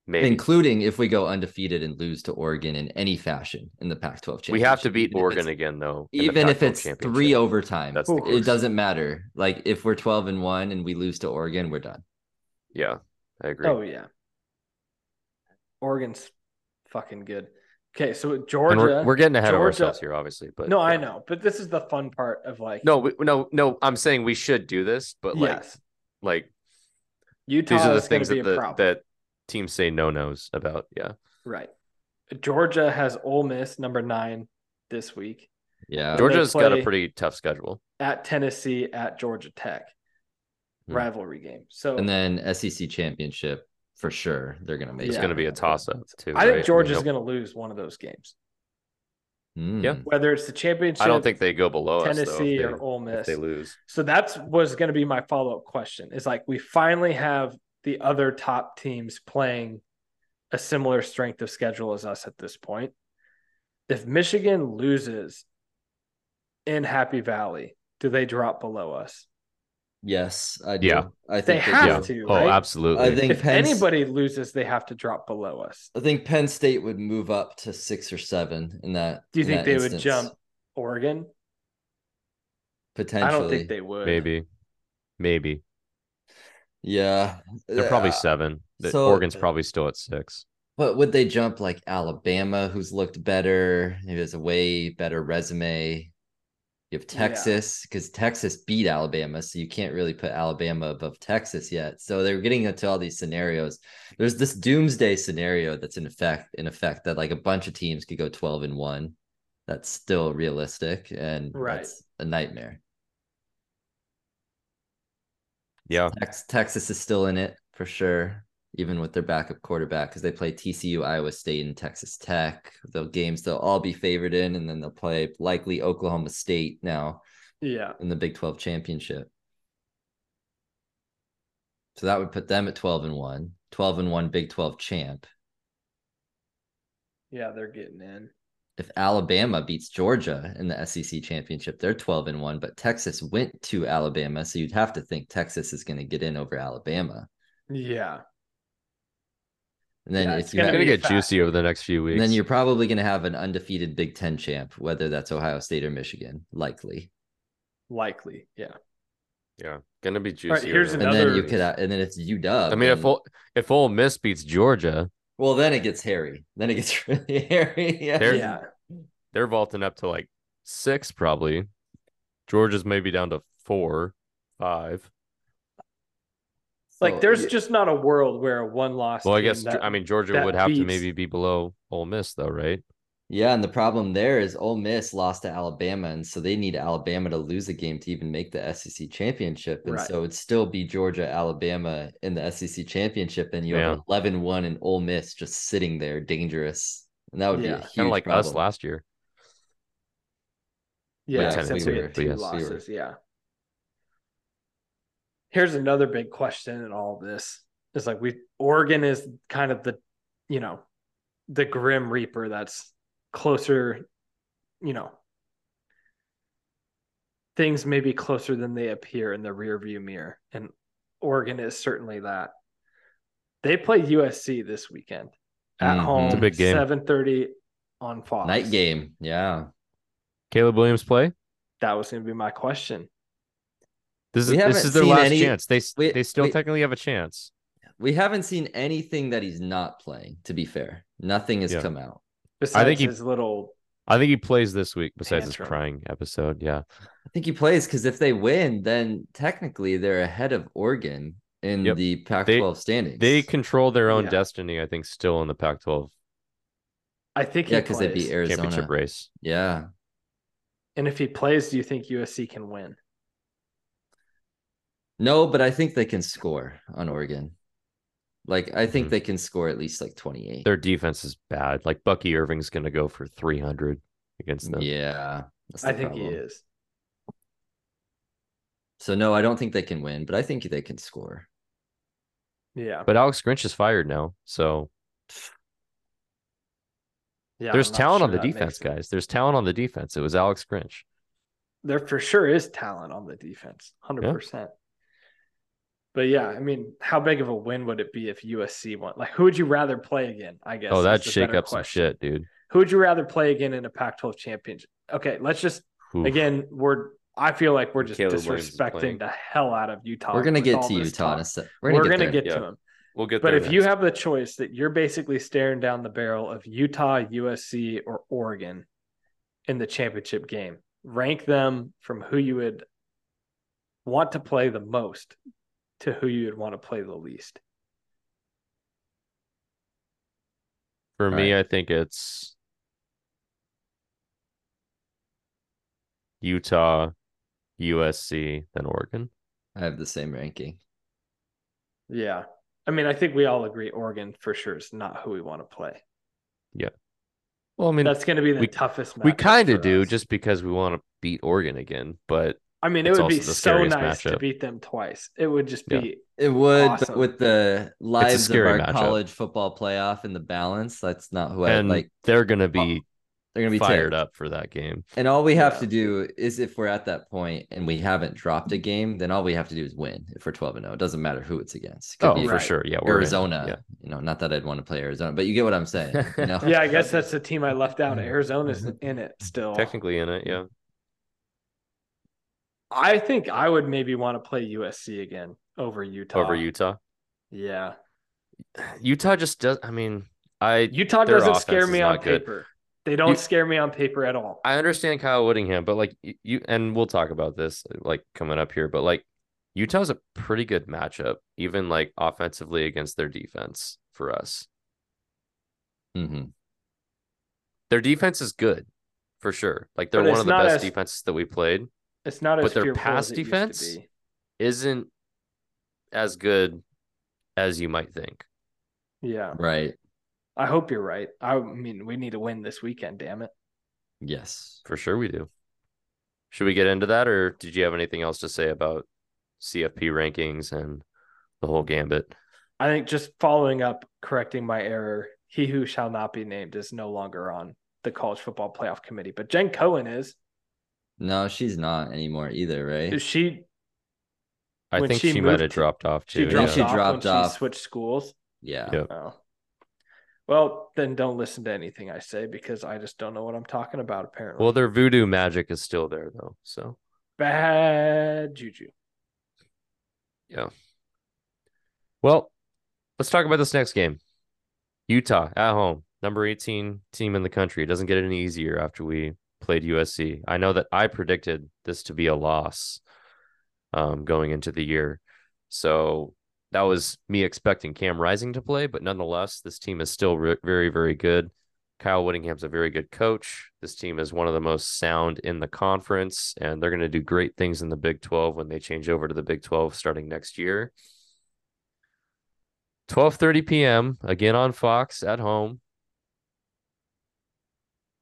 Maybe including if we go undefeated and lose to Oregon in any fashion in the Pac 12 championship. we have to beat Oregon again, though. Even if it's three overtime, That's it doesn't matter. Like if we're 12 and 1 and we lose to Oregon, we're done. Yeah, I agree. Oh yeah. Oregon's fucking good. Okay, so Georgia. we're, we're getting ahead Georgia- of ourselves here, obviously. But no, I know, but this is the fun part of like. No, we, no, no. I'm saying we should do this, but like, yes, like Utah these are the things that a the, problem. that teams say no nos about. Yeah, Right. Georgia has Ole Miss number nine this week Yeah. Georgia- Georgia's got a pretty tough schedule. at Tennessee at Georgia Tech. Hmm. Rivalry game. So And then SEC championship for sure. They're gonna make It's Yeah. going to be a toss up too. I think right? Georgia's Nope. going to lose one of those games. Mm. Yeah. Whether it's the championship, I don't think they go below us though, Tennessee they- or Ole Miss. they lose. So that's was going to be my follow up question. Is like we finally have the other top teams playing a similar strength of schedule as us at this point. If Michigan loses in Happy Valley, do they drop below us? Yes, I do. Yeah. I think They think have Yeah. to, Oh, absolutely. I think If Penn, anybody loses, they have to drop below us. I think Penn State would move up to six or seven in that. Do you think that they would jump Oregon? Potentially. I don't think they would. Maybe, maybe Yeah. they're probably Uh, seven. So- Oregon's probably still at six. But would they jump like Alabama, who's looked better? Maybe has a way better resume. You have Texas because Texas beat Alabama, so you can't really put Alabama above Texas yet. So they're getting into all these scenarios. There's this doomsday scenario that's in effect, in effect, that like a bunch of teams could go 12 and one. That's still realistic, and Right. that's a nightmare. Yeah, Tex- Texas is still in it for sure, even with their backup quarterback, because they play TCU, Iowa State, and Texas Tech. The games they'll all be favored in, and then they'll play likely Oklahoma State now Yeah. in the Big 12 championship. So that would put them at 12 and 1, 12 and 1 Big 12 champ. Yeah, they're getting in. If Alabama beats Georgia in the SEC championship, they're 12 and 1, but Texas went to Alabama, so you'd have to think Texas is going to get in over Alabama. Yeah. And then Yeah, it's it's gonna have, gonna get juicy over the next few weeks. And then you're probably going to have an undefeated Big Ten champ, whether that's Ohio State or Michigan, likely. Likely. Yeah. yeah, gonna be juicy. right, here's And Another- then you could, and then it's UW. I mean, if and- Ole, if Ole Miss beats Georgia, well, then it gets hairy. Then it gets (laughs) really hairy. Yeah. They're- yeah. they're vaulting up to like six probably. Georgia's maybe down to four, five. Like So, there's yeah, just not a world where a one loss. Well, I guess that- I mean Georgia would have to maybe be below Ole Miss though, right? yeah, and the problem there is Ole Miss lost to Alabama, and so they need Alabama to lose a game to even make the SEC championship. And Right. so it'd still be Georgia, Alabama in the SEC championship, and you Yeah. have 11 1 and Ole Miss just sitting there dangerous. And that would Yeah. be Kinda huge Kind of like us last year. yeah, Yeah, except we had two yes, we were. losses. Yeah. Here's another big question in all this. It's like we Oregon is kind of the, you know, the grim reaper that's closer, you know, things may be closer than they appear in the rearview mirror, and Oregon is certainly that. They play USC this weekend at Mhm. home. It's a big game. Seven thirty on Fox. Night game. Yeah. Caleb Williams play. That was going to be my question. This is this is their last any- chance. They we- they still we- technically have a chance. We haven't seen anything that he's not playing, to be fair. Nothing has Yeah. come out. Besides think he- his little, I think he plays this week. Besides his crying episode, yeah. I think he plays because if they win, then technically they're ahead of Oregon in Yep. the Pac 12 standings. They control their own Yeah. destiny. I think still in the Pac-12 I think he yeah, because they plays. beat Arizona. championship race. Yeah. And if he plays, do you think USC can win? No, but I think they can score on Oregon. Like I think Mhm. they can score at least like 28. Their defense is bad. Like Bucky Irving's going to go for 300 against them. Yeah. that's I the think he is. So no, I don't think they can win, but I think they can score. Yeah. But Alex Grinch is fired now, so Yeah. there's I'm not talent on the defense, guys. There's talent on the defense. It was Alex Grinch. There for sure is talent on the defense, hundred percent. But yeah, I mean, how big of a win would it be if USC won? Like, who would you rather play again? I guess. Oh, that'd shake better up some shit, dude. Who would you rather play again in a Pac-12 championship? Okay, let's just Oof. again, we're. I feel like we're just Caleb Williams is playing. disrespecting the hell out of Utah. We're gonna get to Utah in a talk. sec. We're, We're gonna gonna get get there. to them. We'll get there. But there if you have the choice that you're basically staring down the barrel of Utah, USC, or Oregon in the championship game, rank them from who you would want to play the most to who you would want to play the least. For All me, right. I think it's Utah, USC, then Oregon. I have the same ranking. Yeah. I mean, I think we all agree Oregon for sure is not who we want to play. Yeah. Well, I mean, That's going to be the we- toughest we kind of do us. just because we want to beat Oregon again, but I mean, it would be so scariest nice to beat them twice. It would just Yeah. be It would, Awesome. but with the lives of our matchup. college football playoff in the balance, that's not who I and like. they're gonna be They're gonna be fired tired. up for that game. And all we have Yeah. to do is if we're at that point and we haven't dropped a game, then all we have to do is win. If we're 12 and 0, it doesn't matter who it's against. It could Oh, be for right. sure. Yeah, we're. Arizona. Yeah. You know, not that I'd want to play Arizona, but you get what I'm saying. You (laughs) know? Yeah, I guess that's the team I left out. Arizona's in it still. Technically in it, yeah. I think I would maybe want to play USC again over Utah. Over Utah. Yeah. Utah just does. I mean, I Utah doesn't scare me on good. paper. They don't You- scare me on paper at all. I understand Kyle Whittingham, but like you, and we'll talk about this like coming up here, but like Utah's a pretty good matchup, even like offensively against their defense for us. Mm-hmm. Their defense is good for sure. Like they're one of the best as- defenses that we played. It's not as But their fearful pass as it used to defense? Isn't as good as you might think. Yeah. Right. I hope you're right. I mean, we need to win this weekend, damn it. Yes. For sure we do. Should we get into that or did you have anything else to say about CFP rankings and the whole gambit? I think just following up, correcting my error, he who shall not be named is no longer on the college football playoff committee, but Jen Cohen is. No, she's not anymore either, right? Is she I When think she she, might have dropped off she too. dropped she off dropped when off. she switched schools? Yeah. Yep. Oh. Well, then don't listen to anything I say because I just don't know what I'm talking about apparently. Well, their voodoo magic is still there though. So bad juju. yeah. Well, let's talk about this next game. Utah at home, number 18 team in the country. It doesn't get any easier after we played USC. I know that I predicted this to be a loss um, going into the year. So that was me expecting Cam Rising to play, but nonetheless, this team is still re- very, very good. Kyle Whittingham's a very good coach. This team is one of the most sound in the conference, and they're going to do great things in the Big 12 when they change over to the Big 12 starting next year. 12:30 p.m. again on Fox at home.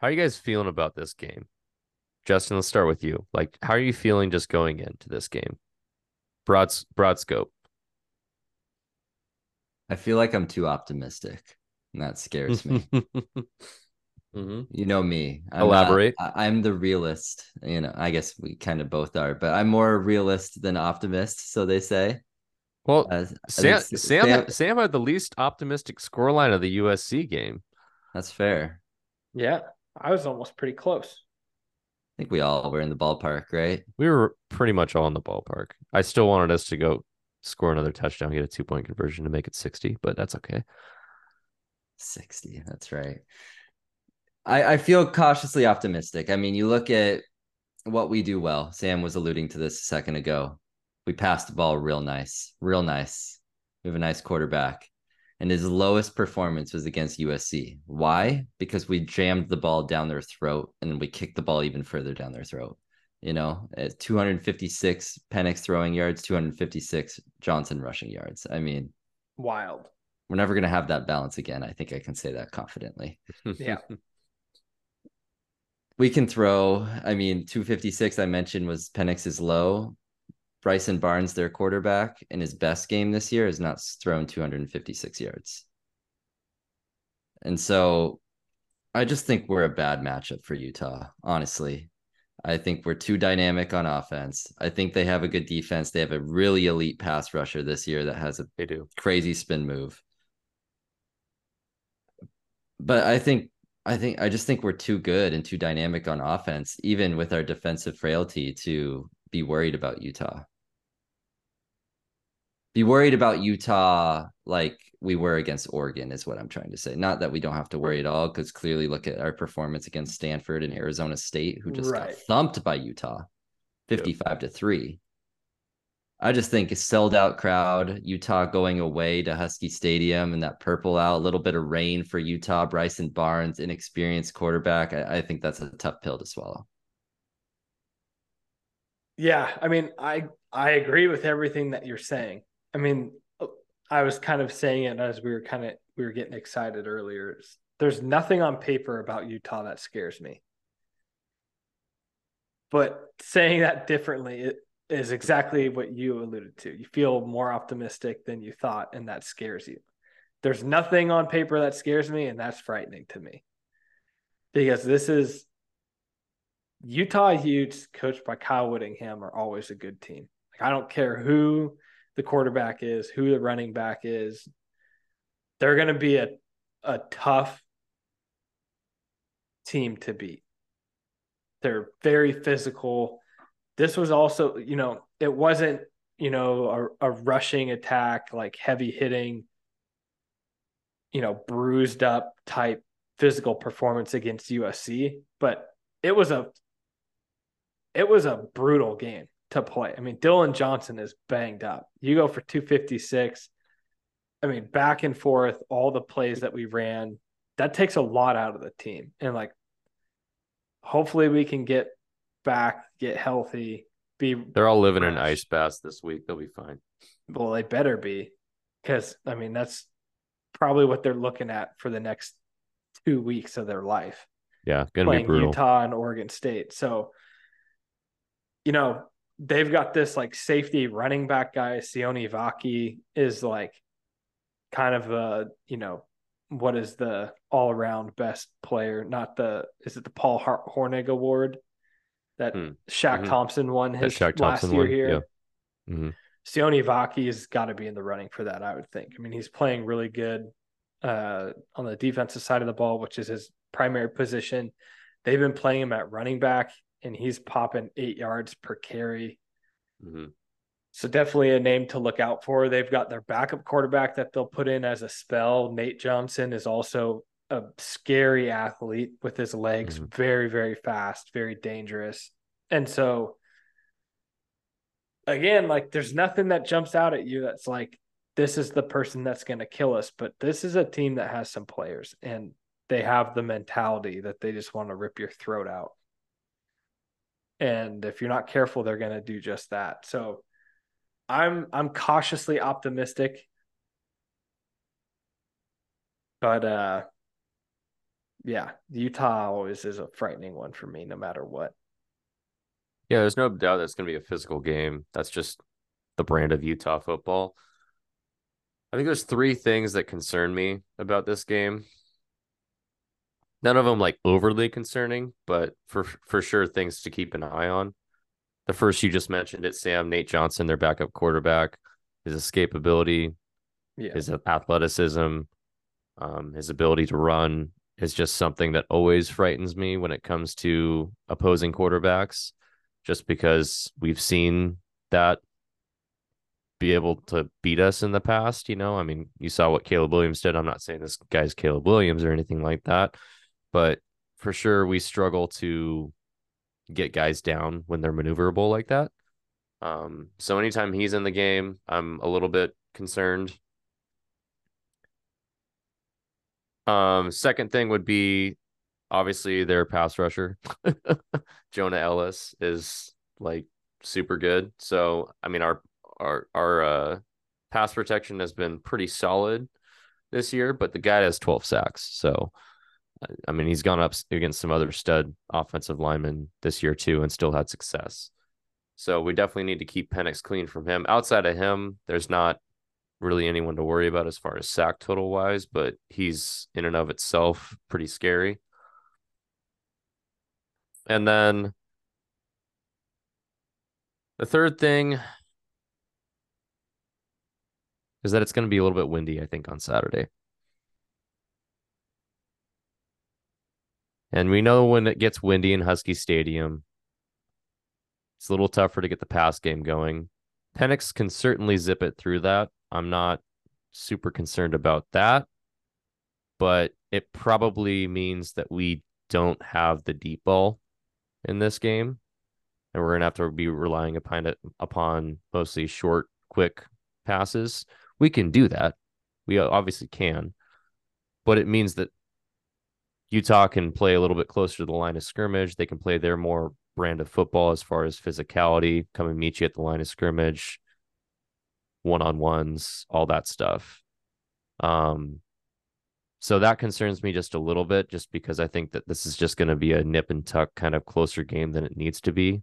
How are you guys feeling about this game? Justin, let's start with you. Like, how are you feeling just going into this game? Broad broad scope. I feel like I'm too optimistic, and that scares me. (laughs) Mm-hmm. You know me. I'm Elaborate. Not, I'm the realist. You know, I guess we kind of both are, but I'm more realist than optimist, so they say. Well, uh, Sam, Sam, Sam, Sam had the least optimistic scoreline of the USC game. That's fair. Yeah, I was almost pretty close. I think we all were in the ballpark, right? We were pretty much all in the ballpark. I still wanted us to go score another touchdown, get a two point conversion to make it 60, but that's okay. 60. That's right. I, I feel cautiously optimistic. I mean, you look at what we do well. Sam was alluding to this a second ago. We passed the ball real nice, real nice. We have a nice quarterback. And his lowest performance was against USC. Why? Because we jammed the ball down their throat and we kicked the ball even further down their throat. You know, 256 Penix throwing yards, 256 Johnson rushing yards. I mean, wild. We're never going to have that balance again. I think I can say that confidently. (laughs) yeah. We can throw, I mean, 256 I mentioned was Penix's low. Bryson Barnes, their quarterback, in his best game this year, has not thrown 256 yards. And so I just think we're a bad matchup for Utah, honestly. I think we're too dynamic on offense. I think they have a good defense. They have a really elite pass rusher this year that has a they do crazy spin move. But I think I think I just think we're too good and too dynamic on offense, even with our defensive frailty, to be worried about Utah. Be worried about Utah like we were against Oregon, is what I'm trying to say. Not that we don't have to worry at all, because clearly look at our performance against Stanford and Arizona State, who just right. got thumped by Utah 55 yep. to 3. I just think a sold out crowd, Utah going away to Husky Stadium and that purple out, a little bit of rain for Utah, Bryson Barnes, inexperienced quarterback. I, I think that's a tough pill to swallow. Yeah, I mean, I I agree with everything that you're saying. I mean, I was kind of saying it as we were kind of we were getting excited earlier. There's nothing on paper about Utah that scares me. But saying that differently, it, is exactly what you alluded to. You feel more optimistic than you thought, and that scares you. There's nothing on paper that scares me, and that's frightening to me because this is Utah Utes, coached by Kyle Whittingham, are always a good team. Like, I don't care who the quarterback is, who the running back is, they're going to be a, a tough team to beat. They're very physical this was also, you know, it wasn't, you know, a, a rushing attack, like heavy hitting, you know, bruised up type physical performance against USC, but it was a it was a brutal game to play. I mean, Dillon Johnson is banged up. You go for 256. I mean, back and forth, all the plays that we ran, that takes a lot out of the team. And like hopefully we can get back, get healthy, be. They're all living fresh. in ice baths this week. They'll be fine. Well, they better be, because I mean that's probably what they're looking at for the next two weeks of their life. Yeah, gonna be brutal. Utah and Oregon State. So, you know, they've got this like safety running back guy. Sione Vaki is like kind of a you know what is the all around best player? Not the is it the Paul Hornung Award? that mm. Shaq mm-hmm. Thompson won his last Thompson year won. here. Yeah. Mm-hmm. Sione Vaki has got to be in the running for that, I would think. I mean, he's playing really good uh, on the defensive side of the ball, which is his primary position. They've been playing him at running back, and he's popping eight yards per carry. Mm-hmm. So definitely a name to look out for. They've got their backup quarterback that they'll put in as a spell. Nate Johnson is also a scary athlete with his legs, mm-hmm. very, very fast, very dangerous. And so, again, like there's nothing that jumps out at you that's like, this is the person that's going to kill us. But this is a team that has some players and they have the mentality that they just want to rip your throat out. And if you're not careful, they're going to do just that. So I'm I'm cautiously optimistic. But uh yeah, Utah always is a frightening one for me, no matter what. Yeah, there's no doubt that's going to be a physical game. That's just the brand of Utah football. I think there's three things that concern me about this game. None of them like overly concerning, but for for sure things to keep an eye on. The first you just mentioned it, Sam Nate Johnson, their backup quarterback, his escapability, yeah. his athleticism, um, his ability to run is just something that always frightens me when it comes to opposing quarterbacks, just because we've seen that be able to beat us in the past. You know, I mean, you saw what Caleb Williams did. I'm not saying this guy's Caleb Williams or anything like that, but for sure we struggle to get guys down when they're maneuverable like that. Um, so anytime he's in the game, I'm a little bit concerned. Um, second thing would be obviously their pass rusher. (laughs) Jonah Elliss is like super good. So I mean our our our uh, pass protection has been pretty solid this year, but the guy has 12 sacks. So, I mean, he's gone up against some other stud offensive linemen this year too, and still had success. So we definitely need to keep Penix clean from him. Outside of him, there's not really anyone to worry about as far as sack total wise, but he's in and of itself pretty scary. And then the third thing is that it's going to be a little bit windy, I think, on Saturday. And we know when it gets windy in Husky Stadium, it's a little tougher to get the pass game going. Penix can certainly zip it through that. I'm not super concerned about that, but it probably means that we don't have the deep ball in this game. And we're going to have to be relying upon it upon mostly short, quick passes, we can do that. We obviously can, but it means that Utah can play a little bit closer to the line of scrimmage. They can play their more brand of football as far as physicality, come and meet you at the line of scrimmage, one on ones, all that stuff. Um, so that concerns me just a little bit, just because I think that this is just going to be a nip and tuck kind of closer game than it needs to be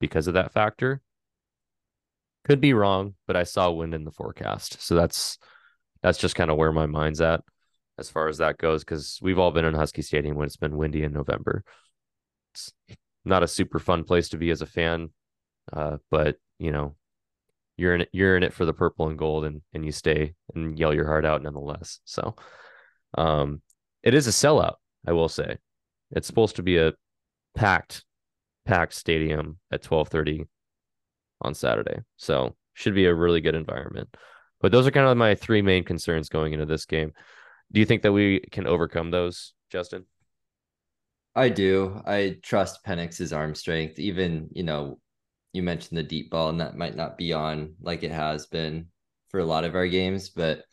because of that factor. Could be wrong, but I saw wind in the forecast. So that's that's just kind of where my mind's at as far as that goes because we've all been in Husky Stadium when it's been windy in November. It's not a super fun place to be as a fan, uh, but you know, you're in it, you're in it for the purple and gold, and and you stay and yell your heart out nonetheless. So, um, it is a sellout. I will say, it's supposed to be a packed, packed stadium at twelve thirty on Saturday. So should be a really good environment. But those are kind of my three main concerns going into this game. Do you think that we can overcome those, Justin? I do. I trust Penix's arm strength. Even, you know, you mentioned the deep ball, and that might not be on like it has been for a lot of our games, but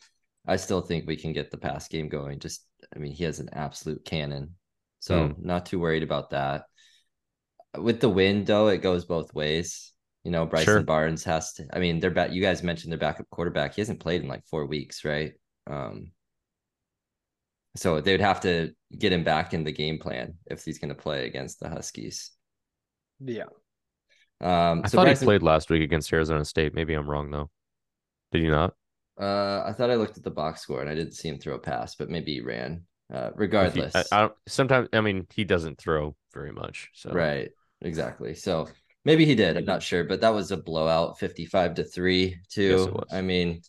I still think we can get the pass game going. Just, I mean, he has an absolute cannon. So, mm. not too worried about that. With the wind, though, it goes both ways. You know, Bryson sure. Barnes has to. I mean, they're back. You guys mentioned their backup quarterback. He hasn't played in like four weeks, right? Um, so they would have to get him back in the game plan if he's going to play against the Huskies. Yeah. Um, I so thought Bryson, he played last week against Arizona State. Maybe I'm wrong though. Did you not? Uh, I thought I looked at the box score and I didn't see him throw a pass, but maybe he ran. Uh, regardless, he, I, I, don't. Sometimes, I mean, he doesn't throw very much. So right, exactly. So Maybe he did. I'm not sure, but that was a blowout, 55 to three, too. Yes, I mean,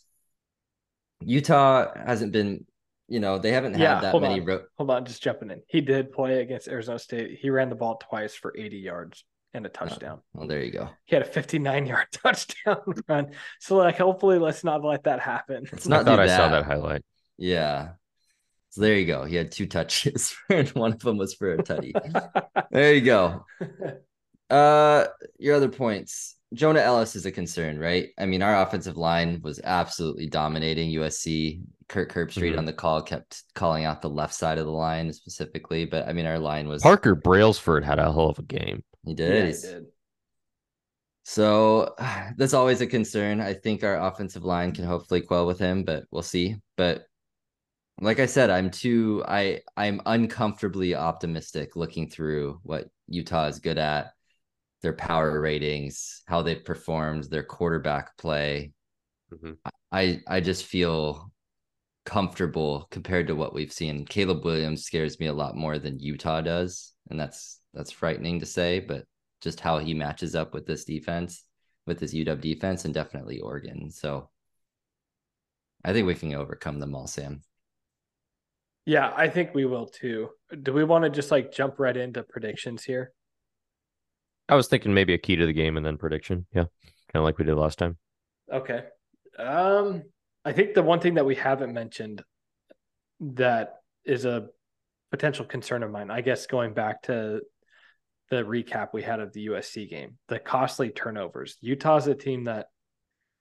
Utah hasn't been, you know, they haven't yeah, had that hold many. On. Ro- hold on, just jumping in. He did play against Arizona State. He ran the ball twice for 80 yards and a oh, touchdown. Oh, well, there you go. He had a 59 yard (laughs) touchdown run. So, like, hopefully, let's not let that happen. It's not. I thought I saw that highlight. Yeah. So there you go. He had two touches, (laughs) and one of them was for a tutty. (laughs) there you go. Uh, your other points. Jonah Elliss is a concern, right? I mean, our offensive line was absolutely dominating USC. Kirk Herbstreit mm-hmm. on the call kept calling out the left side of the line specifically, but I mean, our line was Parker Brailsford had a hell of a game. He did. Yeah, he did. So (sighs) that's always a concern. I think our offensive line can hopefully quell with him, but we'll see. But like I said, I'm too I I'm uncomfortably optimistic looking through what Utah is good at their power ratings, how they've performed, their quarterback play. Mm-hmm. I I just feel comfortable compared to what we've seen. Caleb Williams scares me a lot more than Utah does, and that's that's frightening to say, but just how he matches up with this defense, with this UW defense, and definitely Oregon. So I think we can overcome them all, Sam. Yeah, I think we will too. Do we want to just like jump right into predictions here? I was thinking maybe a key to the game and then prediction. Yeah. Kind of like we did last time. Okay. Um, I think the one thing that we haven't mentioned that is a potential concern of mine, I guess going back to the recap we had of the USC game, the costly turnovers. Utah's a team that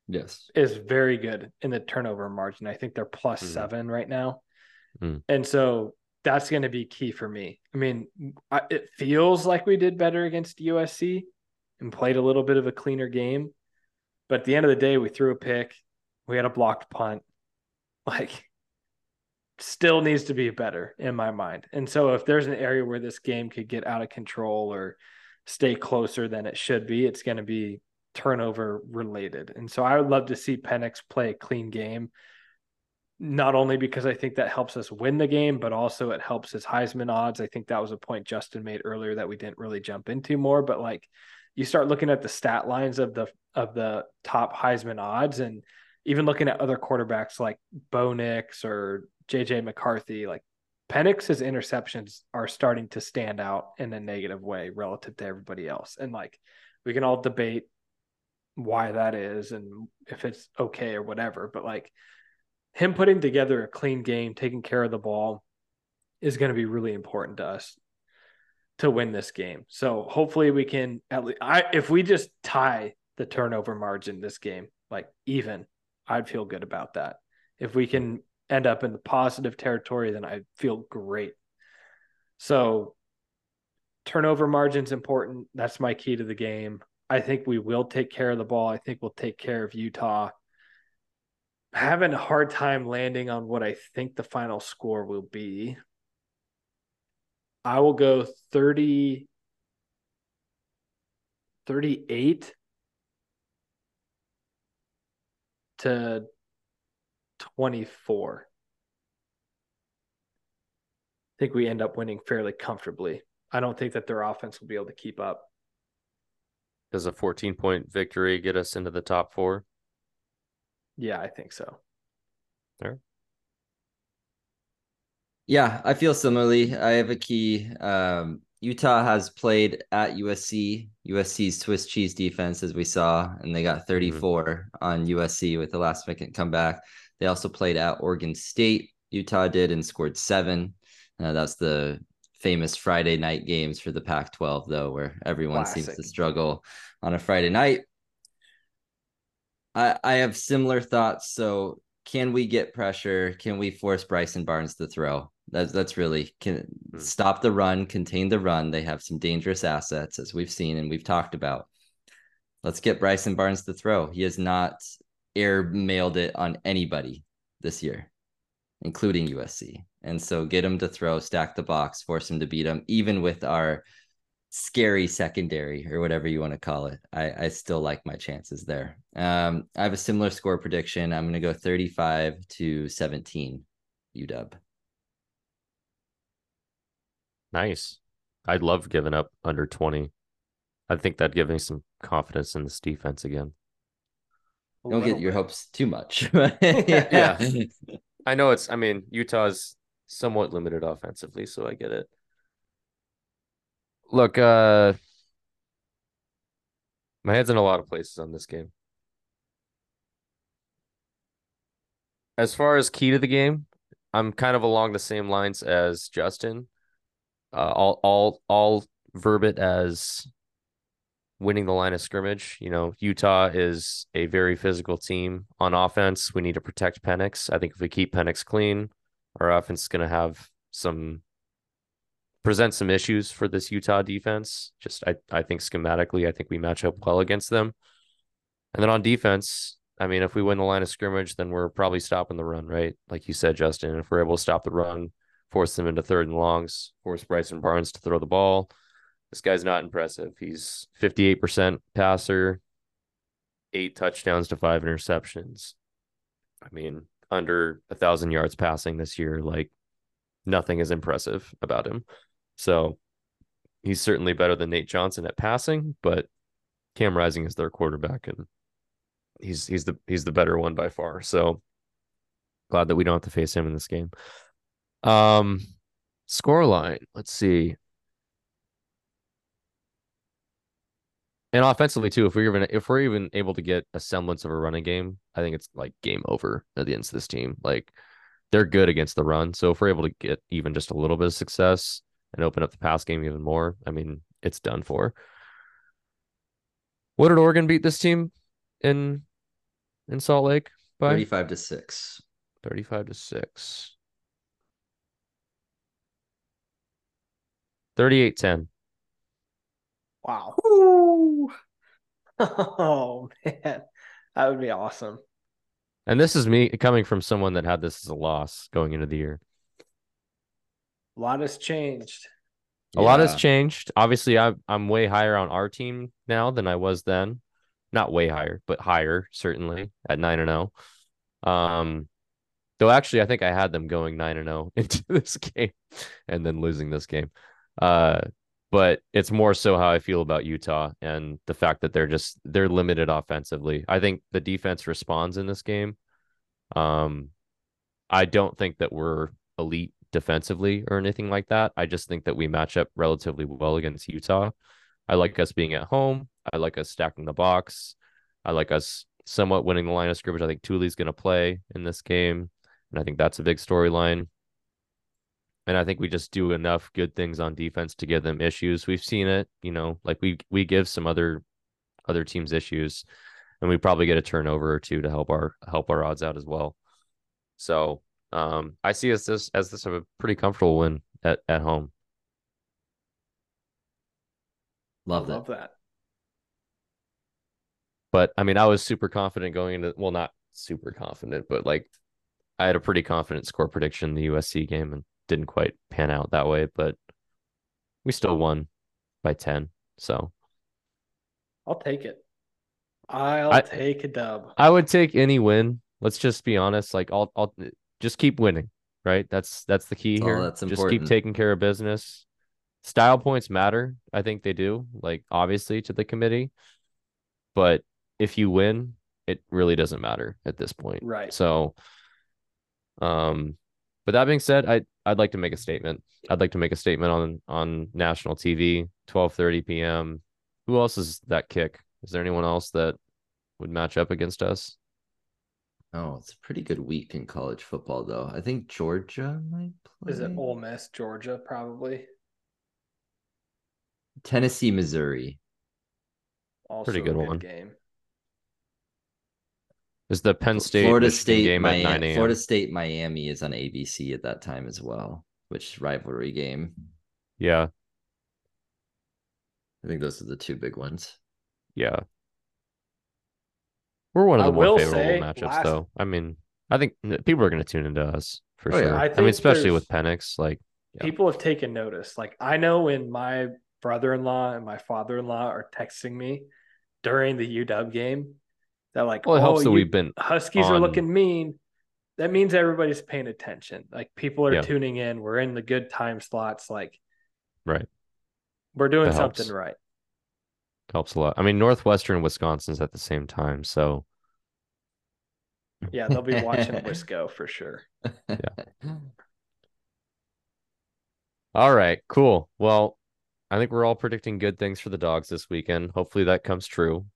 yes is very good in the turnover margin. I think they're plus mm-hmm. seven right now. Mm. And so that's going to be key for me. I mean, I, it feels like we did better against USC and played a little bit of a cleaner game. But at the end of the day, we threw a pick, we had a blocked punt. (laughs) Like, still needs to be better in my mind. And so, if there's an area where this game could get out of control or stay closer than it should be, it's going to be turnover related. And so, I would love to see Penix play a clean game not only because I think that helps us win the game, but also it helps his Heisman odds. I think that was a point Justin made earlier that we didn't really jump into more, but like you start looking at the stat lines of the of the top Heisman odds and even looking at other quarterbacks like Bo Nix or JJ McCarthy, like Penix's interceptions are starting to stand out in a negative way relative to everybody else. And like we can all debate why that is and if it's okay or whatever, but like him putting together a clean game, taking care of the ball is going to be really important to us to win this game. So hopefully we can at least I if we just tie the turnover margin this game like even, I'd feel good about that. If we can end up in the positive territory then I feel great. So turnover margin's important. That's my key to the game. I think we will take care of the ball. I think we'll take care of Utah having a hard time landing on what I think the final score will be. I will go 30 38 to 24. I think we end up winning fairly comfortably. I don't think that their offense will be able to keep up. Does a 14 point victory get us into the top four? Yeah, I think so. There. Yeah, I feel similarly. I have a key. Um, Utah has played at USC, USC's Swiss cheese defense, as we saw, and they got mm-hmm. 34 mm-hmm. on USC with the last minute comeback. They also played at Oregon State. Utah did and scored seven. Uh, that's the famous Friday night games for the Pac 12, though, where everyone Classic. seems to struggle on a Friday night. I, I have similar thoughts. So can we get pressure? Can we force Bryson Barnes to throw? That's that's really can hmm. stop the run, contain the run. They have some dangerous assets as we've seen and we've talked about. Let's get Bryson Barnes to throw. He has not air mailed it on anybody this year, including USC. And so get him to throw, stack the box, force him to beat him, even with our scary secondary or whatever you want to call it. I, I still like my chances there. Um, I have a similar score prediction. I'm going to go 35 to 17 UW. Nice. I'd love giving up under 20. I think that'd give me some confidence in this defense again. Don't get your hopes too much. (laughs) yeah. I know it's, I mean, Utah's somewhat limited offensively, so I get it. Look, uh my head's in a lot of places on this game. As far as key to the game, I'm kind of along the same lines as Justin. Uh, all, all, all verb it as winning the line of scrimmage. You know, Utah is a very physical team on offense. We need to protect Penix. I think if we keep Penix clean, our offense is going to have some present some issues for this Utah defense. Just I, I think schematically, I think we match up well against them. And then on defense, I mean, if we win the line of scrimmage, then we're probably stopping the run, right? Like you said, Justin. If we're able to stop the run, force them into third and longs, force Bryson Barnes to throw the ball. This guy's not impressive. He's 58% passer, eight touchdowns to five interceptions. I mean, under a thousand yards passing this year. Like nothing is impressive about him. So he's certainly better than Nate Johnson at passing, but Cam Rising is their quarterback and he's he's the he's the better one by far. So glad that we don't have to face him in this game. Um score line, let's see. And offensively too, if we're even if we're even able to get a semblance of a running game, I think it's like game over against this team. Like they're good against the run. So if we're able to get even just a little bit of success and open up the pass game even more, I mean, it's done for. What did Oregon beat this team in in Salt Lake by? 35 to 6. 35 to 6. 38 10. Wow. (laughs) Oh man. That would be awesome. And this is me coming from someone that had this as a loss going into the year. A lot has changed. A yeah. lot has changed. Obviously, I'm I'm way higher on our team now than I was then. Not way higher, but higher certainly at nine and zero. Oh. Um, though actually, I think I had them going nine and zero oh (laughs) into this game, and then losing this game. Uh, but it's more so how I feel about Utah and the fact that they're just they're limited offensively. I think the defense responds in this game. Um, I don't think that we're elite defensively or anything like that. I just think that we match up relatively well against Utah. I like us being at home. I like us stacking the box. I like us somewhat winning the line of scrimmage. I think Tuli's going to play in this game, and I think that's a big storyline. And I think we just do enough good things on defense to give them issues. We've seen it, you know, like we we give some other other teams issues, and we probably get a turnover or two to help our help our odds out as well. So um, I see as this as this a pretty comfortable win at, at home. Love, that. Love that. But I mean, I was super confident going into well, not super confident, but like I had a pretty confident score prediction in the USC game and didn't quite pan out that way, but we still won by 10. So I'll take it. I'll I, take a dub. I would take any win. Let's just be honest. Like I'll I'll just keep winning, right? That's that's the key here. that's important. Just keep taking care of business. Style points matter. I think they do, like obviously to the committee. But if you win, it really doesn't matter at this point. Right. So um but that being said, I I'd like to make a statement. I'd like to make a statement on on national TV, 12:30 p.m. Who else is that kick? Is there anyone else that would match up against us? Oh, it's a pretty good week in college football, though. I think Georgia might play. Is it Ole Miss, Georgia, probably? Tennessee, Missouri. Also pretty good, good one. Game. Is the Penn State Florida Michigan State game Miami, at 9 a.m. Florida State Miami is on ABC at that time as well, which rivalry game. Yeah. I think those are the two big ones. Yeah. We're one of the I more favorable say, matchups, last... though. I mean, I think people are going to tune into us for oh, sure. Yeah. I, I, mean, especially with Penix. Like, yeah. people have taken notice. Like, I know when my brother-in-law and my father-in-law are texting me during the UW game, that like, well, it helps oh, that we've been Huskies on... are looking mean. That means everybody's paying attention. Like, people are yeah. tuning in. We're in the good time slots. Like, right. We're doing that something helps. right helps a lot. I mean, Northwestern, Wisconsin's at the same time, so yeah, they'll be watching (laughs) Wisco for sure. Yeah. All right, cool. Well, I think we're all predicting good things for the dogs this weekend. Hopefully that comes true.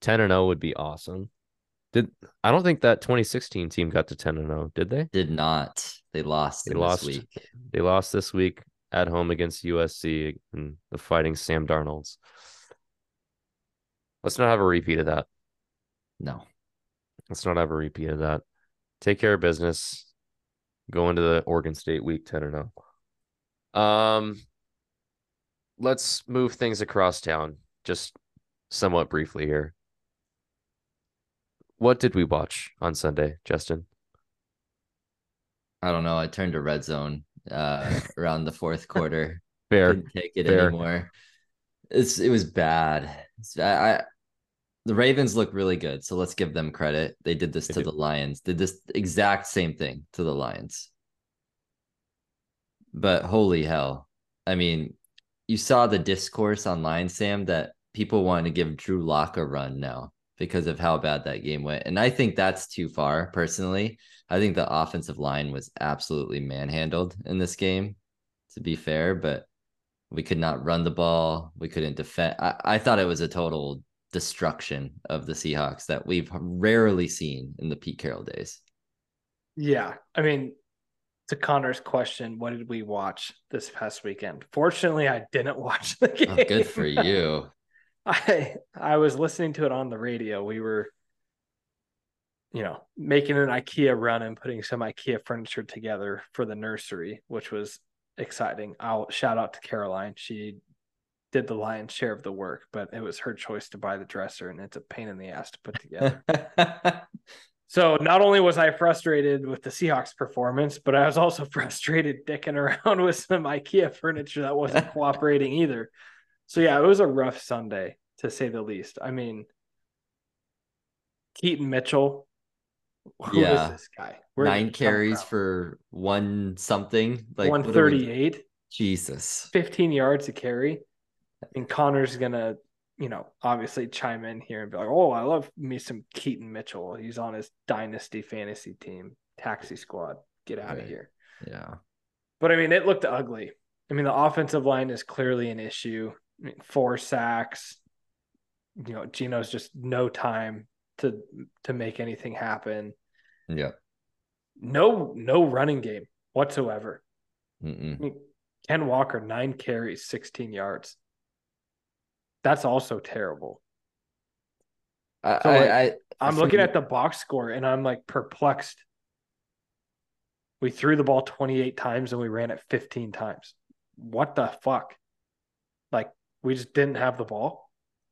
10 and 0 would be awesome. Did I don't think that 2016 team got to 10 and 0, did they? Did not. They lost they lost, week. They lost this week at home against USC and the fighting Sam Darnolds. Let's not have a repeat of that. No. Let's not have a repeat of that. Take care of business. Go into the Oregon State week 10 or no. Um let's move things across town just somewhat briefly here. What did we watch on Sunday, Justin? I don't know. I turned to red zone uh (laughs) around the fourth quarter. Fair. Didn't take it Fair. anymore. It's it was bad. It's, I the Ravens look really good, so let's give them credit. They did this They to do. the Lions. Did this exact same thing to the Lions. But holy hell. I mean, you saw the discourse online, Sam, that people want to give Drew Lock a run now because of how bad that game went. And I think that's too far personally. I think the offensive line was absolutely manhandled in this game, to be fair, but we could not run the ball. We couldn't defend. I, I thought it was a total destruction of the Seahawks that we've rarely seen in the Pete Carroll days. Yeah. I mean, to Connor's question, what did we watch this past weekend? Fortunately, I didn't (laughs) watch the game. Oh, good for (laughs) you. I I was listening to it on the radio. We were, you know, making an IKEA run and putting some IKEA furniture together for the nursery, which was exciting. I'll shout out to Caroline. She did the lion's share of the work, but it was her choice to buy the dresser, and it's a pain in the ass to put together. (laughs) So not only was I frustrated with the Seahawks performance, but I was also (laughs) frustrated dicking around with some IKEA furniture that wasn't (laughs) cooperating either. So yeah, it was a rough Sunday to say the least. I mean, Keaton Mitchell, who is Yeah. this guy? Where Nine carries for one something. Like we- 138, Jesus. 15 yards to carry. And Connor's gonna, you know, obviously chime in here and be like, "Oh, I love me some Keaton Mitchell. He's on his dynasty fantasy team, taxi squad. Get out of here." Yeah. But I mean, it looked ugly. I mean, the offensive line is clearly an issue. I mean, four sacks. You know, Gino's just no time to to make anything happen. Yeah. No, no running game whatsoever. I mean, Ken Walker nine carries, sixteen yards. That's also terrible. I, So, like, I, I I'm for looking at the box score and I'm like perplexed. We threw the ball 28 times and we ran it 15 times. What the fuck? Like we just didn't have the ball.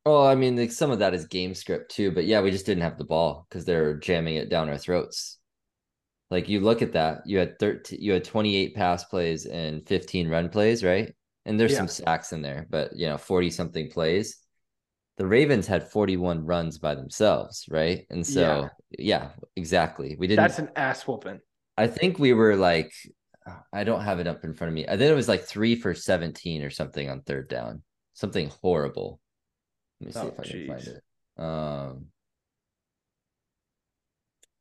Well, I mean, like some of that is game script too, but yeah, we just didn't have the ball because they're jamming it down our throats. Like you look at that, you had 13, you had 28 pass plays and 15 run plays, right? And there's Yeah. some sacks in there, but you know, 40 something plays. The Ravens had 41 runs by themselves, right? And so, yeah, exactly. We didn't That's an ass whooping. I think we were like, I don't have it up in front of me. I think it was like three for 17 or something on third down. Something horrible. Let me see Oh, if I can find it. Um,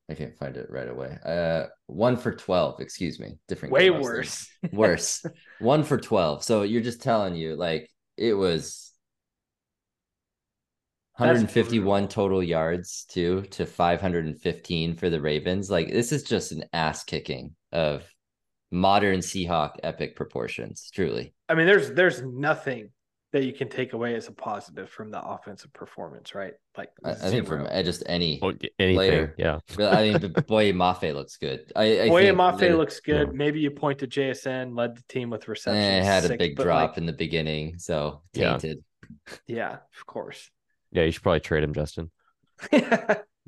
I can't find it right away. Uh, one for 12, excuse me. Different. Way game I was worse. (laughs) Worse. (laughs) one for 12. So you're just telling you, like, it was 151 total yards too to 515 for the Ravens. Like this is just an ass kicking of modern Seahawk epic proportions, truly. I mean, there's there's nothing that you can take away as a positive from the offensive performance, right? Like I, I think from just any. Well, anything. Player. Yeah. I mean, but Boye (laughs) Mafe looks good. I, I Boye Mafe that- looks good. yeah. Maybe you point to JSN, led the team with receptions. eh, had a big drop like, in the beginning, so tainted. yeah, of course. Yeah. You should probably trade him, Justin. (laughs)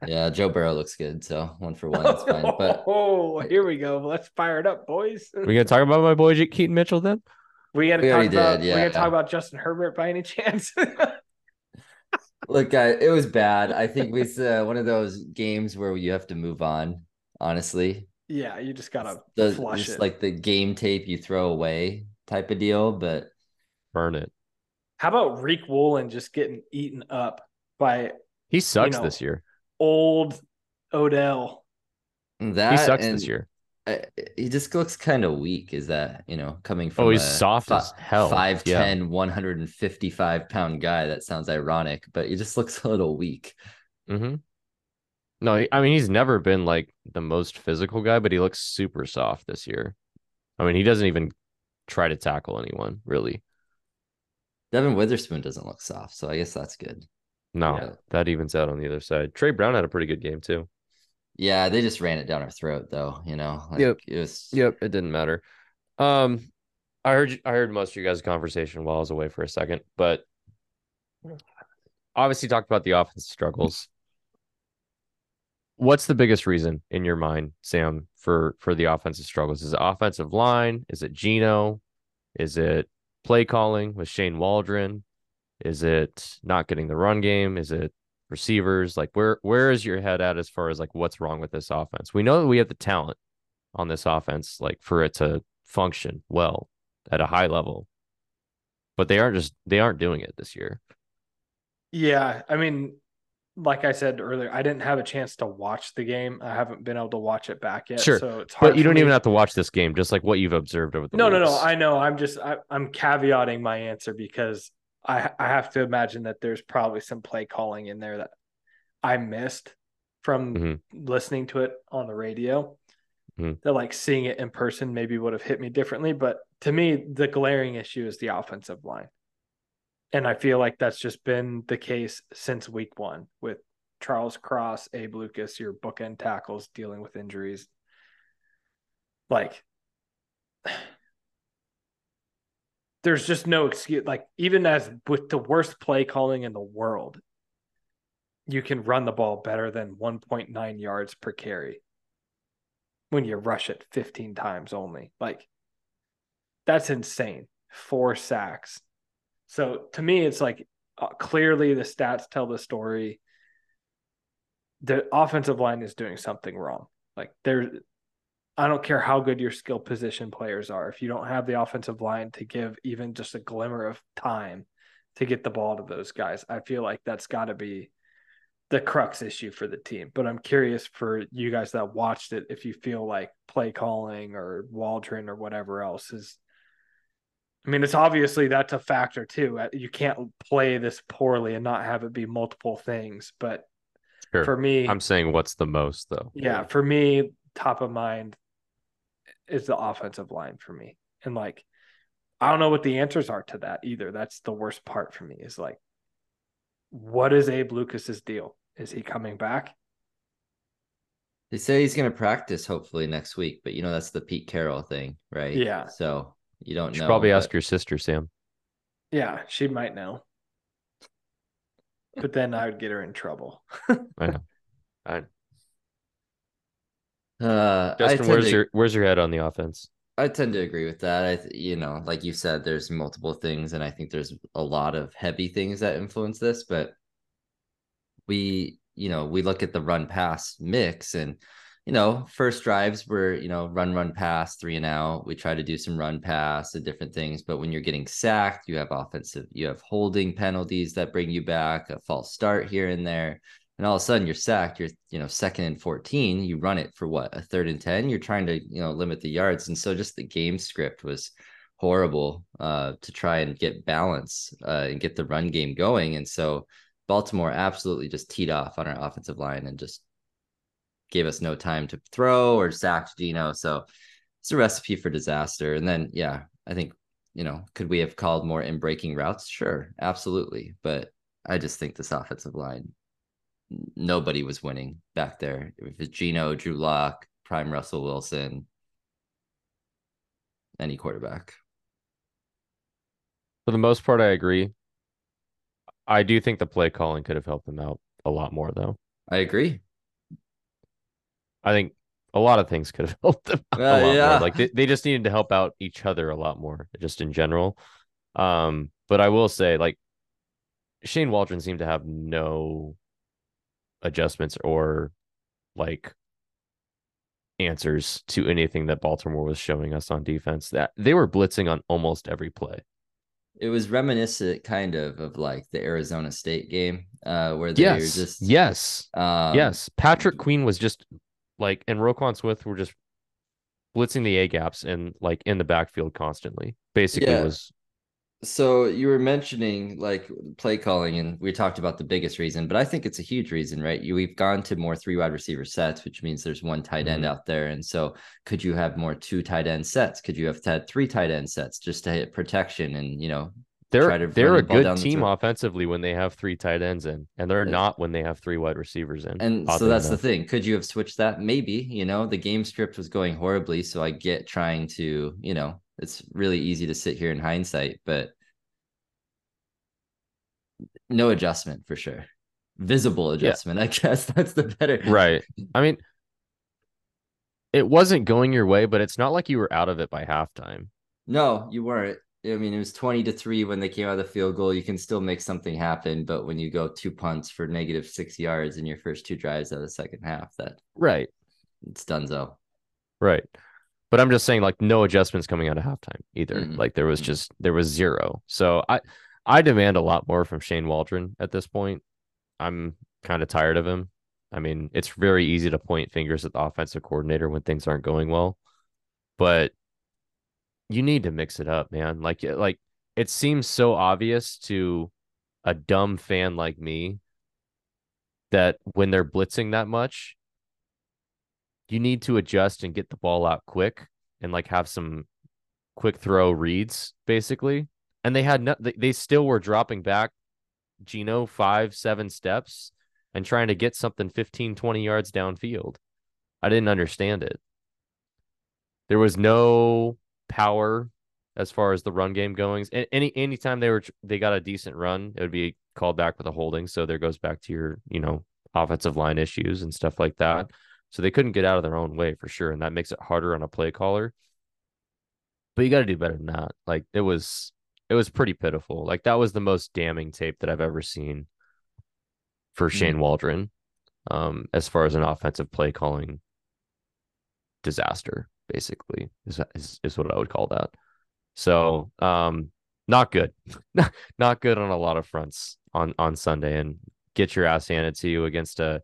Yeah, Joe Burrow looks good, so one for one, it's fine. But (laughs) oh, here we go. Let's fire it up, boys. We gonna talk about my boy J- Keaton Mitchell then? We got to talk about. did, We yeah. got to talk about Justin Herbert by any chance? (laughs) Look, guys, it was bad. I think it's uh, one of those games where you have to move on. Honestly, yeah, you just gotta the flush just it. like the game tape you throw away type of deal. But Burn it. How about Riq Woolen just getting eaten up by He sucks know, this year. old Odell? that He sucks and this year. He just looks kind of weak. Is that you know coming from Oh, he's a soft fi- as hell. 5'10", Yeah. 155 pound guy? That sounds ironic, but he just (laughs) looks a little weak. Mm-hmm. No, I mean he's never been like the most physical guy, but he looks super soft this year. I mean, he doesn't even try to tackle anyone, really. Devon Witherspoon doesn't look soft, so I guess that's good. No, Yeah. that evens out on the other side. Tre Brown had a pretty good game too. Yeah, they just ran it down our throat, though. You know, like, Yep. It was. Yep, it didn't matter. Um, I heard I heard most of you guys' conversation while I was away for a second, but obviously talked about the offense struggles. What's the biggest reason in your mind, Sam, for for the offensive struggles? Is it offensive line? Is it Gino? Is it play calling with Shane Waldron? Is it not getting the run game? Is it receivers? Like where where is your head at as far as like what's wrong with this offense? We know that we have the talent on this offense, like for it to function well at a high level. But they aren't just they aren't doing it this year. Yeah, I mean, like I said earlier, I didn't have a chance to watch the game. I haven't been able to watch it back yet. Sure, so it's hard. But you don't me- even have to watch this game, just like what you've observed over the No, no, no. I know. I'm just I, I'm caveating my answer because I I have to imagine that there's probably some play calling in there that I missed from Mhm. listening to it on the radio. Mhm. That like seeing it in person maybe would have hit me differently. But to me, the glaring issue is the offensive line. And I feel like that's just been the case since week one with Charles Cross, Abe Lucas, your bookend tackles dealing with injuries. Like, there's just no excuse. Like, even as with the worst play calling in the world, you can run the ball better than 1.9 yards per carry when you rush it 15 times only. Like, that's insane. Four sacks. So to me, it's like uh, clearly the stats tell the story. The offensive line is doing something wrong. Like there, I don't care how good your skill position players are. If you don't have the offensive line to give even just a glimmer of time to get the ball to those guys, I feel like that's got to be the crux issue for the team. But I'm curious for you guys that watched it if you feel like play calling or Waldron or whatever else is I mean, it's obviously that's a factor too. Uh, You can't play this poorly and not have it be multiple things. But Sure. for me, I'm saying what's the most though. yeah, for me, top of mind is the offensive line for me. And like, I don't know what the answers are to that either. That's the worst part for me is like, what is Abe Lucas's deal? Is he coming back? They say he's going to practice hopefully next week, but you know that's the Pete Carroll thing, right? Yeah. So you don't You should know. probably but- ask your sister, Sam. Yeah, she might know. But then I would get her in trouble. (laughs) I know. I, Uh, Justin, where's to- your where's your head on the offense? I tend to agree with that. I, th- you know, like you said, there's multiple things, and I think there's a lot of heavy things that influence this. But we, you know, we look at the run pass mix, and you know, first drives were, you know, run, run, pass, three and out. We try to do some run pass and different things. But when you're getting sacked, you have offensive, you have holding penalties that bring you back, a false start here and there. And all of a sudden you're sacked, you're, you know, second and 14, you run it for what, a third and 10, you're trying to, you know, limit the yards. And so just the game script was horrible uh, to try and get balance uh, and get the run game going. And so Baltimore absolutely just teed off on our offensive line and just gave us no time to throw or sacked Gino. So it's a recipe for disaster. And then, yeah, I think, you know, could we have called more in breaking routes? Sure, absolutely. But I just think this offensive line, nobody was winning back there. If it's Gino, Drew Lock, Prime Russell Wilson, any quarterback. For the most part, I agree. I do think the play calling could have helped them out a lot more, though. I agree. I think a lot of things could have (laughs) helped them out Uh, a lot yeah. more. Like they, they just needed to help out each other a lot more, just in general. Um, but I will say, like Shane Waldron seemed to have no adjustments or like answers to anything that Baltimore was showing us on defense. That they were blitzing on almost every play. It was reminiscent kind of of like the Arizona State game, uh, where they Yes, were just yes, um, yes. Patrick Queen was just like, and Roquan Smith were just blitzing the A gaps and like in the backfield constantly. Basically, Yeah. was So you were mentioning like play calling, and we talked about the biggest reason, but I think it's a huge reason, right? You we've gone to more three wide receiver sets, which means there's one tight end Mhm. out there, and so could you have more two tight end sets? Could you have had three tight end sets just to hit protection and you know they're try to they're a good the team offensively when they have three tight ends in, and they're Yeah. not when they have three wide receivers in. And so that's enough. the thing. Could you have switched that? Maybe, you know, the game script was going horribly. So I get trying to, you know, it's really easy to sit here in hindsight, but no adjustment for sure. Visible adjustment, I (laughs) guess that's the better. Right. I mean, it wasn't going your way, but it's not like you were out of it by halftime. No, you weren't. I mean, it was 20 to 3 when they came out of the field goal. You can still make something happen, but when you go two punts for negative six yards in your first two drives of the second half, that right. It's done so. Right. But I'm just saying, like, no adjustments coming out of halftime either. Mhm. Like there was Mhm. just there was zero. So I I demand a lot more from Shane Waldron at this point. I'm kind of tired of him. I mean, it's very easy to point fingers at the offensive coordinator when things aren't going well, but you need to mix it up, man. Like like it seems so obvious to a dumb fan like me that when they're blitzing that much, you need to adjust and get the ball out quick and like have some quick throw reads basically. And they had no, they, still were dropping back Gino five, seven steps and trying to get something 15, 20 yards downfield. I didn't understand it. There was no power as far as the run game goings. Any anytime they were they got a decent run, it would be called back with a holding. So there goes back to your, you know, offensive line issues and stuff like that. So they couldn't get out of their own way for sure. And that makes it harder on a play caller. But you got to do better than that. Like it was, it was pretty pitiful. Like that was the most damning tape that I've ever seen for Shane Waldron, um, as far as an offensive play calling disaster, basically, is, is, is what I would call that. So, um, not good, (laughs) not good on a lot of fronts on, on Sunday and get your ass handed to you against a,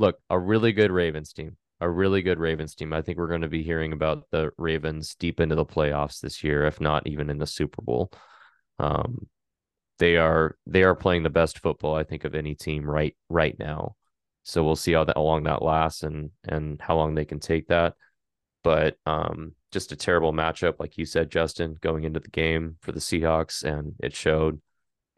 look, a really good Ravens team, a really good Ravens team. I think we're going to be hearing about the Ravens deep into the playoffs this year, if not even in the Super Bowl. Um, they are they are playing the best football I think of any team right right now. So we'll see how that how long that lasts and and how long they can take that. But um, just a terrible matchup, like you said, Justin, going into the game for the Seahawks, and it showed,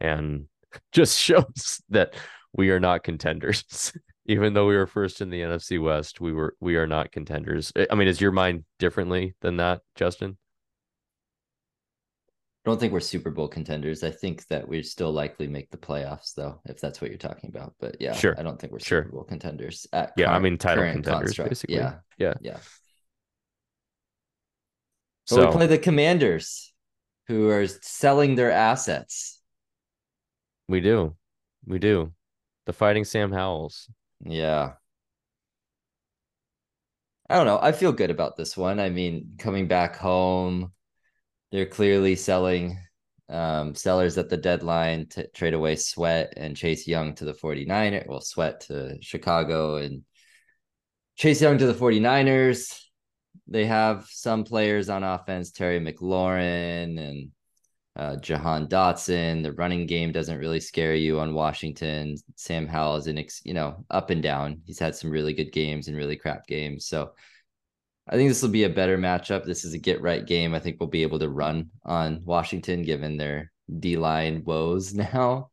and (laughs) just shows that we are not contenders. (laughs) Even though we were first in the NFC West, we were we are not contenders. I mean, is your mind differently than that, Justin? I don't think we're Super Bowl contenders. I think that we still likely make the playoffs, though, if that's what you're talking about. But yeah, Sure. I don't think we're Sure. Super Bowl contenders. At Yeah, I mean title contenders, construct. basically. Yeah, Yeah. yeah. So So we play the Commanders, who are selling their assets. we do, we do. The Fighting Sam Howells. Yeah. I don't know. I feel good about this one. I mean, coming back home, they're clearly selling um, sellers at the deadline to trade away Sweat and Chase Young to the 49ers. Well, Sweat to Chicago and Chase Young to the 49ers. They have some players on offense, Terry McLaurin and uh, Jahan Dotson. The running game doesn't really scare you on Washington. Sam Howell is an, you know, up and down. He's had some really good games and really crap games. So I think this will be a better matchup. This is a get right game. I think we'll be able to run on Washington given their D line woes (laughs) now.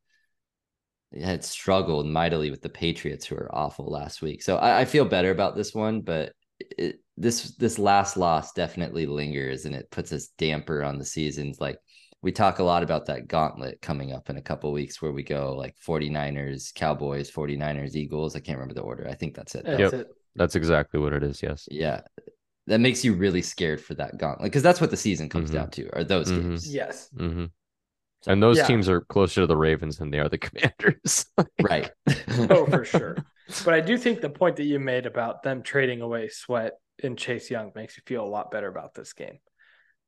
It had struggled mightily with the Patriots, who were awful last week. So I, I feel better about this one, but it, this this last loss definitely lingers and it puts a damper on the seasons. Like we talk a lot about that gauntlet coming up in a couple weeks where we go like 49ers, Cowboys, 49ers, Eagles. I can't remember the order. I think that's it. That's Yep. it. That's exactly what it is. Yes. Yeah. That makes you really scared for that gauntlet because that's what the season comes Mhm. down to are those Mhm. games. Yes. hmm And those Yeah. teams are closer to the Ravens than they are the (laughs) Commanders. (laughs) Right. Oh, for (laughs) sure. But I do think the point that you made about them trading away Sweat and Chase Young makes you feel a lot better about this game.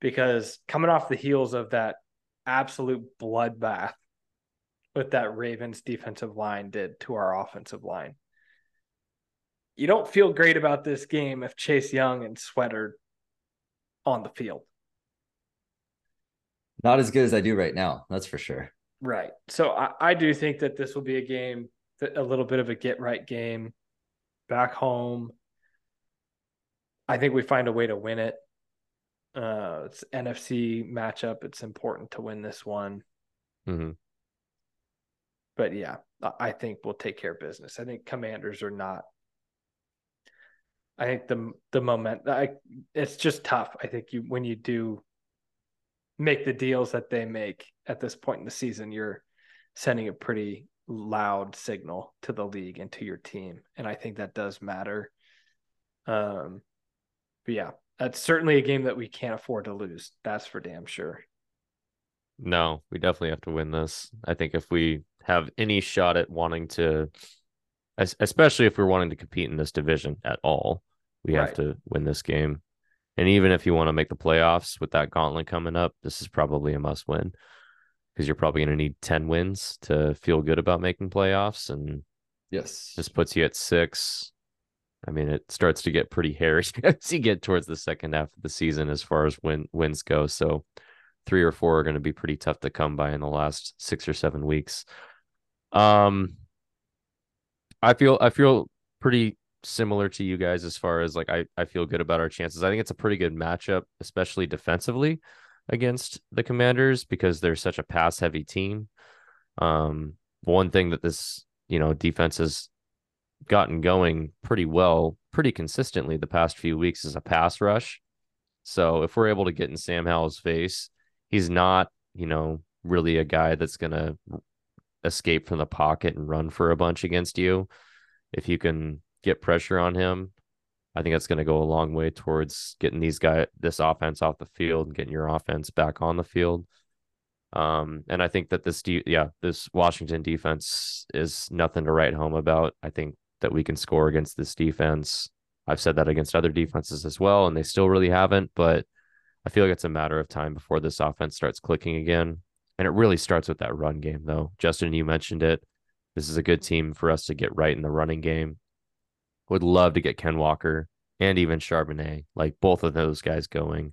Because coming off the heels of that absolute bloodbath with that Ravens defensive line did to our offensive line, you don't feel great about this game if Chase Young and Sweater on the field. Not as good as I do right now. That's for sure. Right. So I, I do think that this will be a game, that a little bit of a get right game back home. I think we find a way to win it. Uh, it's NFC matchup. It's important to win this one. hmm But yeah, I think we'll take care of business. I think commanders are not. I think the the moment I it's just tough. I think you when you do make the deals that they make at this point in the season, you're sending a pretty loud signal to the league and to your team, and I think that does matter. Um, but yeah, that's certainly a game that we can't afford to lose. That's for damn sure. No, we definitely have to win this. I think if we have any shot at wanting to, especially if we're wanting to compete in this division at all, we have right. to win this game. And even if you want to make the playoffs with that gauntlet coming up, this is probably a must win because you're probably going to need 10 wins to feel good about making playoffs. And yes, this puts you at six. I mean, it starts to get pretty hairy (laughs) as you get towards the second half of the season as far as win wins go. So three or four are going to be pretty tough to come by in the last six or seven weeks. Um, I feel I feel pretty similar to you guys as far as like I, I feel good about our chances. I think it's a pretty good matchup, especially defensively against the commanders because they're such a pass heavy team. Um, one thing that this, you know, defense has gotten going pretty well, pretty consistently the past few weeks is a pass rush. So if we're able to get in Sam Howell's face, he's not, you know, really a guy that's going to escape from the pocket and run for a bunch against you. If you can get pressure on him, I think that's going to go a long way towards getting these guys this offense off the field and getting your offense back on the field. Um, and I think that this, de- yeah, this Washington defense is nothing to write home about. I think that we can score against this defense. I've said that against other defenses as well, and they still really haven't. But I feel like it's a matter of time before this offense starts clicking again. And it really starts with that run game, though. Justin, you mentioned it. This is a good team for us to get right in the running game. Would love to get Ken Walker and even Charbonnet, like both of those guys going.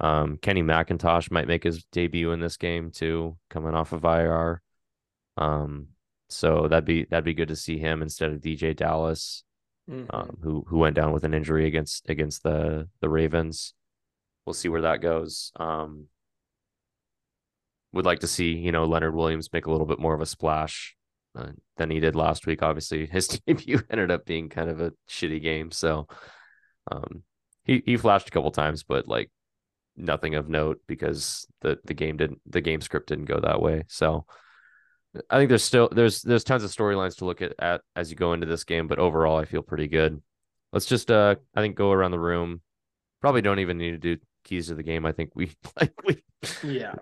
Um, Kenny McIntosh might make his debut in this game too, coming off of IR. Um, so that'd be that'd be good to see him instead of DJ Dallas, mm-hmm. um, who who went down with an injury against against the the Ravens. We'll see where that goes. Um, would like to see you know Leonard Williams make a little bit more of a splash uh, than he did last week. Obviously, (laughs) his debut ended up being kind of a shitty game. So um, he he flashed a couple times, but like nothing of note because the the game didn't the game script didn't go that way. So I think there's still there's there's tons of storylines to look at, at as you go into this game, but overall I feel pretty good. Let's just uh I think go around the room. Probably don't even need to do keys to the game. I think we (laughs) like we yeah.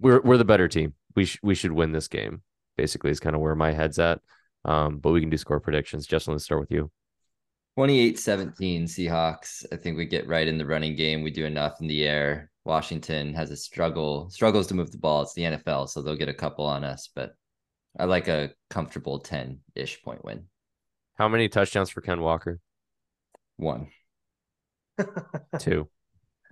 We're we're the better team. We sh- we should win this game basically is kind of where my head's at. Um, but we can do score predictions. Justin, let's start with you. 28 17 Seahawks. I think we get right in the running game. We do enough in the air. Washington has a struggle, struggles to move the ball. It's the NFL, so they'll get a couple on us, but I like a comfortable 10 ish point win. How many touchdowns for Ken Walker? One. (laughs) Two.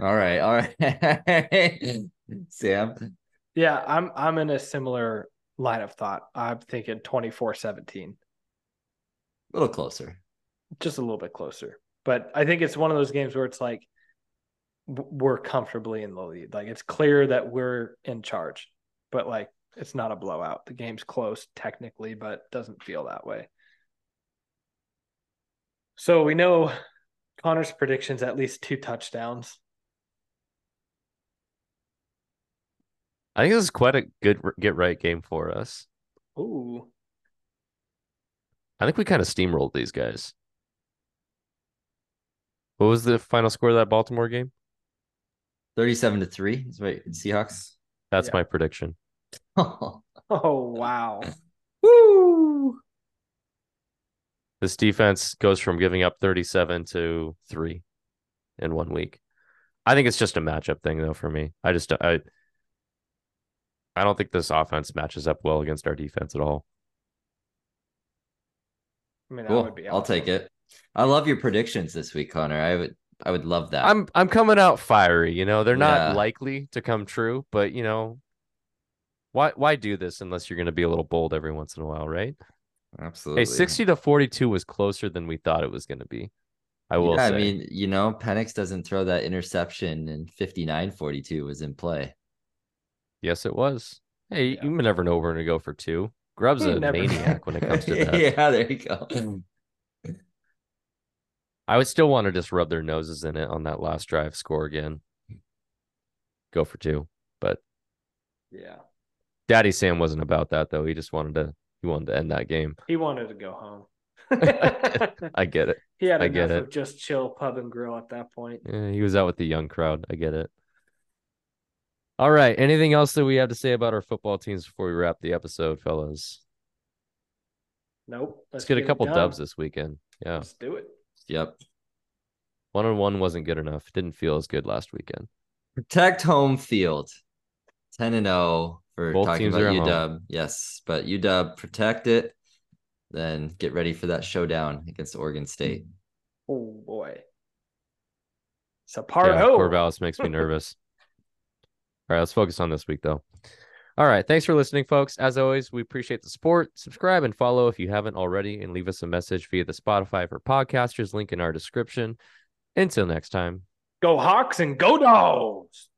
All right. All right. (laughs) Sam. Yeah, I'm I'm in a similar line of thought. I'm thinking 24 17. A little closer. Just a little bit closer. But I think it's one of those games where it's like we're comfortably in the lead. Like it's clear that we're in charge, but like it's not a blowout. The game's close technically, but doesn't feel that way. So we know Connor's predictions at least two touchdowns. I think this is quite a good get right game for us. Ooh. I think we kind of steamrolled these guys. What was the final score of that Baltimore game? 37 to 3 is right. Seahawks. That's yeah. my prediction. (laughs) (laughs) oh, wow. (laughs) Woo! This defense goes from giving up 37 to 3 in one week. I think it's just a matchup thing though for me. I just I I don't think this offense matches up well against our defense at all. I mean, cool. Awesome. I'll take it. I love your predictions this week, Connor. I would I would love that. I'm I'm coming out fiery, you know. They're not yeah. likely to come true, but you know, why why do this unless you're going to be a little bold every once in a while, right? Absolutely. Hey, 60 to 42 was closer than we thought it was going to be. I will yeah, say. I mean, you know, Penix doesn't throw that interception and 59-42 was in play. Yes, it was. Hey, yeah. you never know we're gonna go for two. Grubb's a maniac when it comes to (laughs) that. yeah, there you go. (clears throat) I would still want to just rub their noses in it on that last drive, score again, go for two. But yeah, Daddy Sam wasn't about that though. He just wanted to he wanted to end that game. He wanted to go home. (laughs) I get it. He had I get it. just chill pub and grill at that point. Yeah, he was out with the young crowd. I get it. All right. Anything else that we have to say about our football teams before we wrap the episode, fellas? Nope. Let's, get, a couple dubs this weekend. Yeah. Let's do it. Yep. One on one wasn't good enough. Didn't feel as good last weekend. Protect home field. 10 and 0 for Both talking teams about are at home. UW. Yes, but UW protect it. Then get ready for that showdown against Oregon State. Oh boy. So Yeah, Pardo. Corvallis makes me nervous. (laughs) All right, let's focus on this week though. All right, thanks for listening, folks. As always, we appreciate the support. Subscribe and follow if you haven't already, and leave us a message via the Spotify for podcasters link in our description. Until next time. Go Hawks and go Dogs.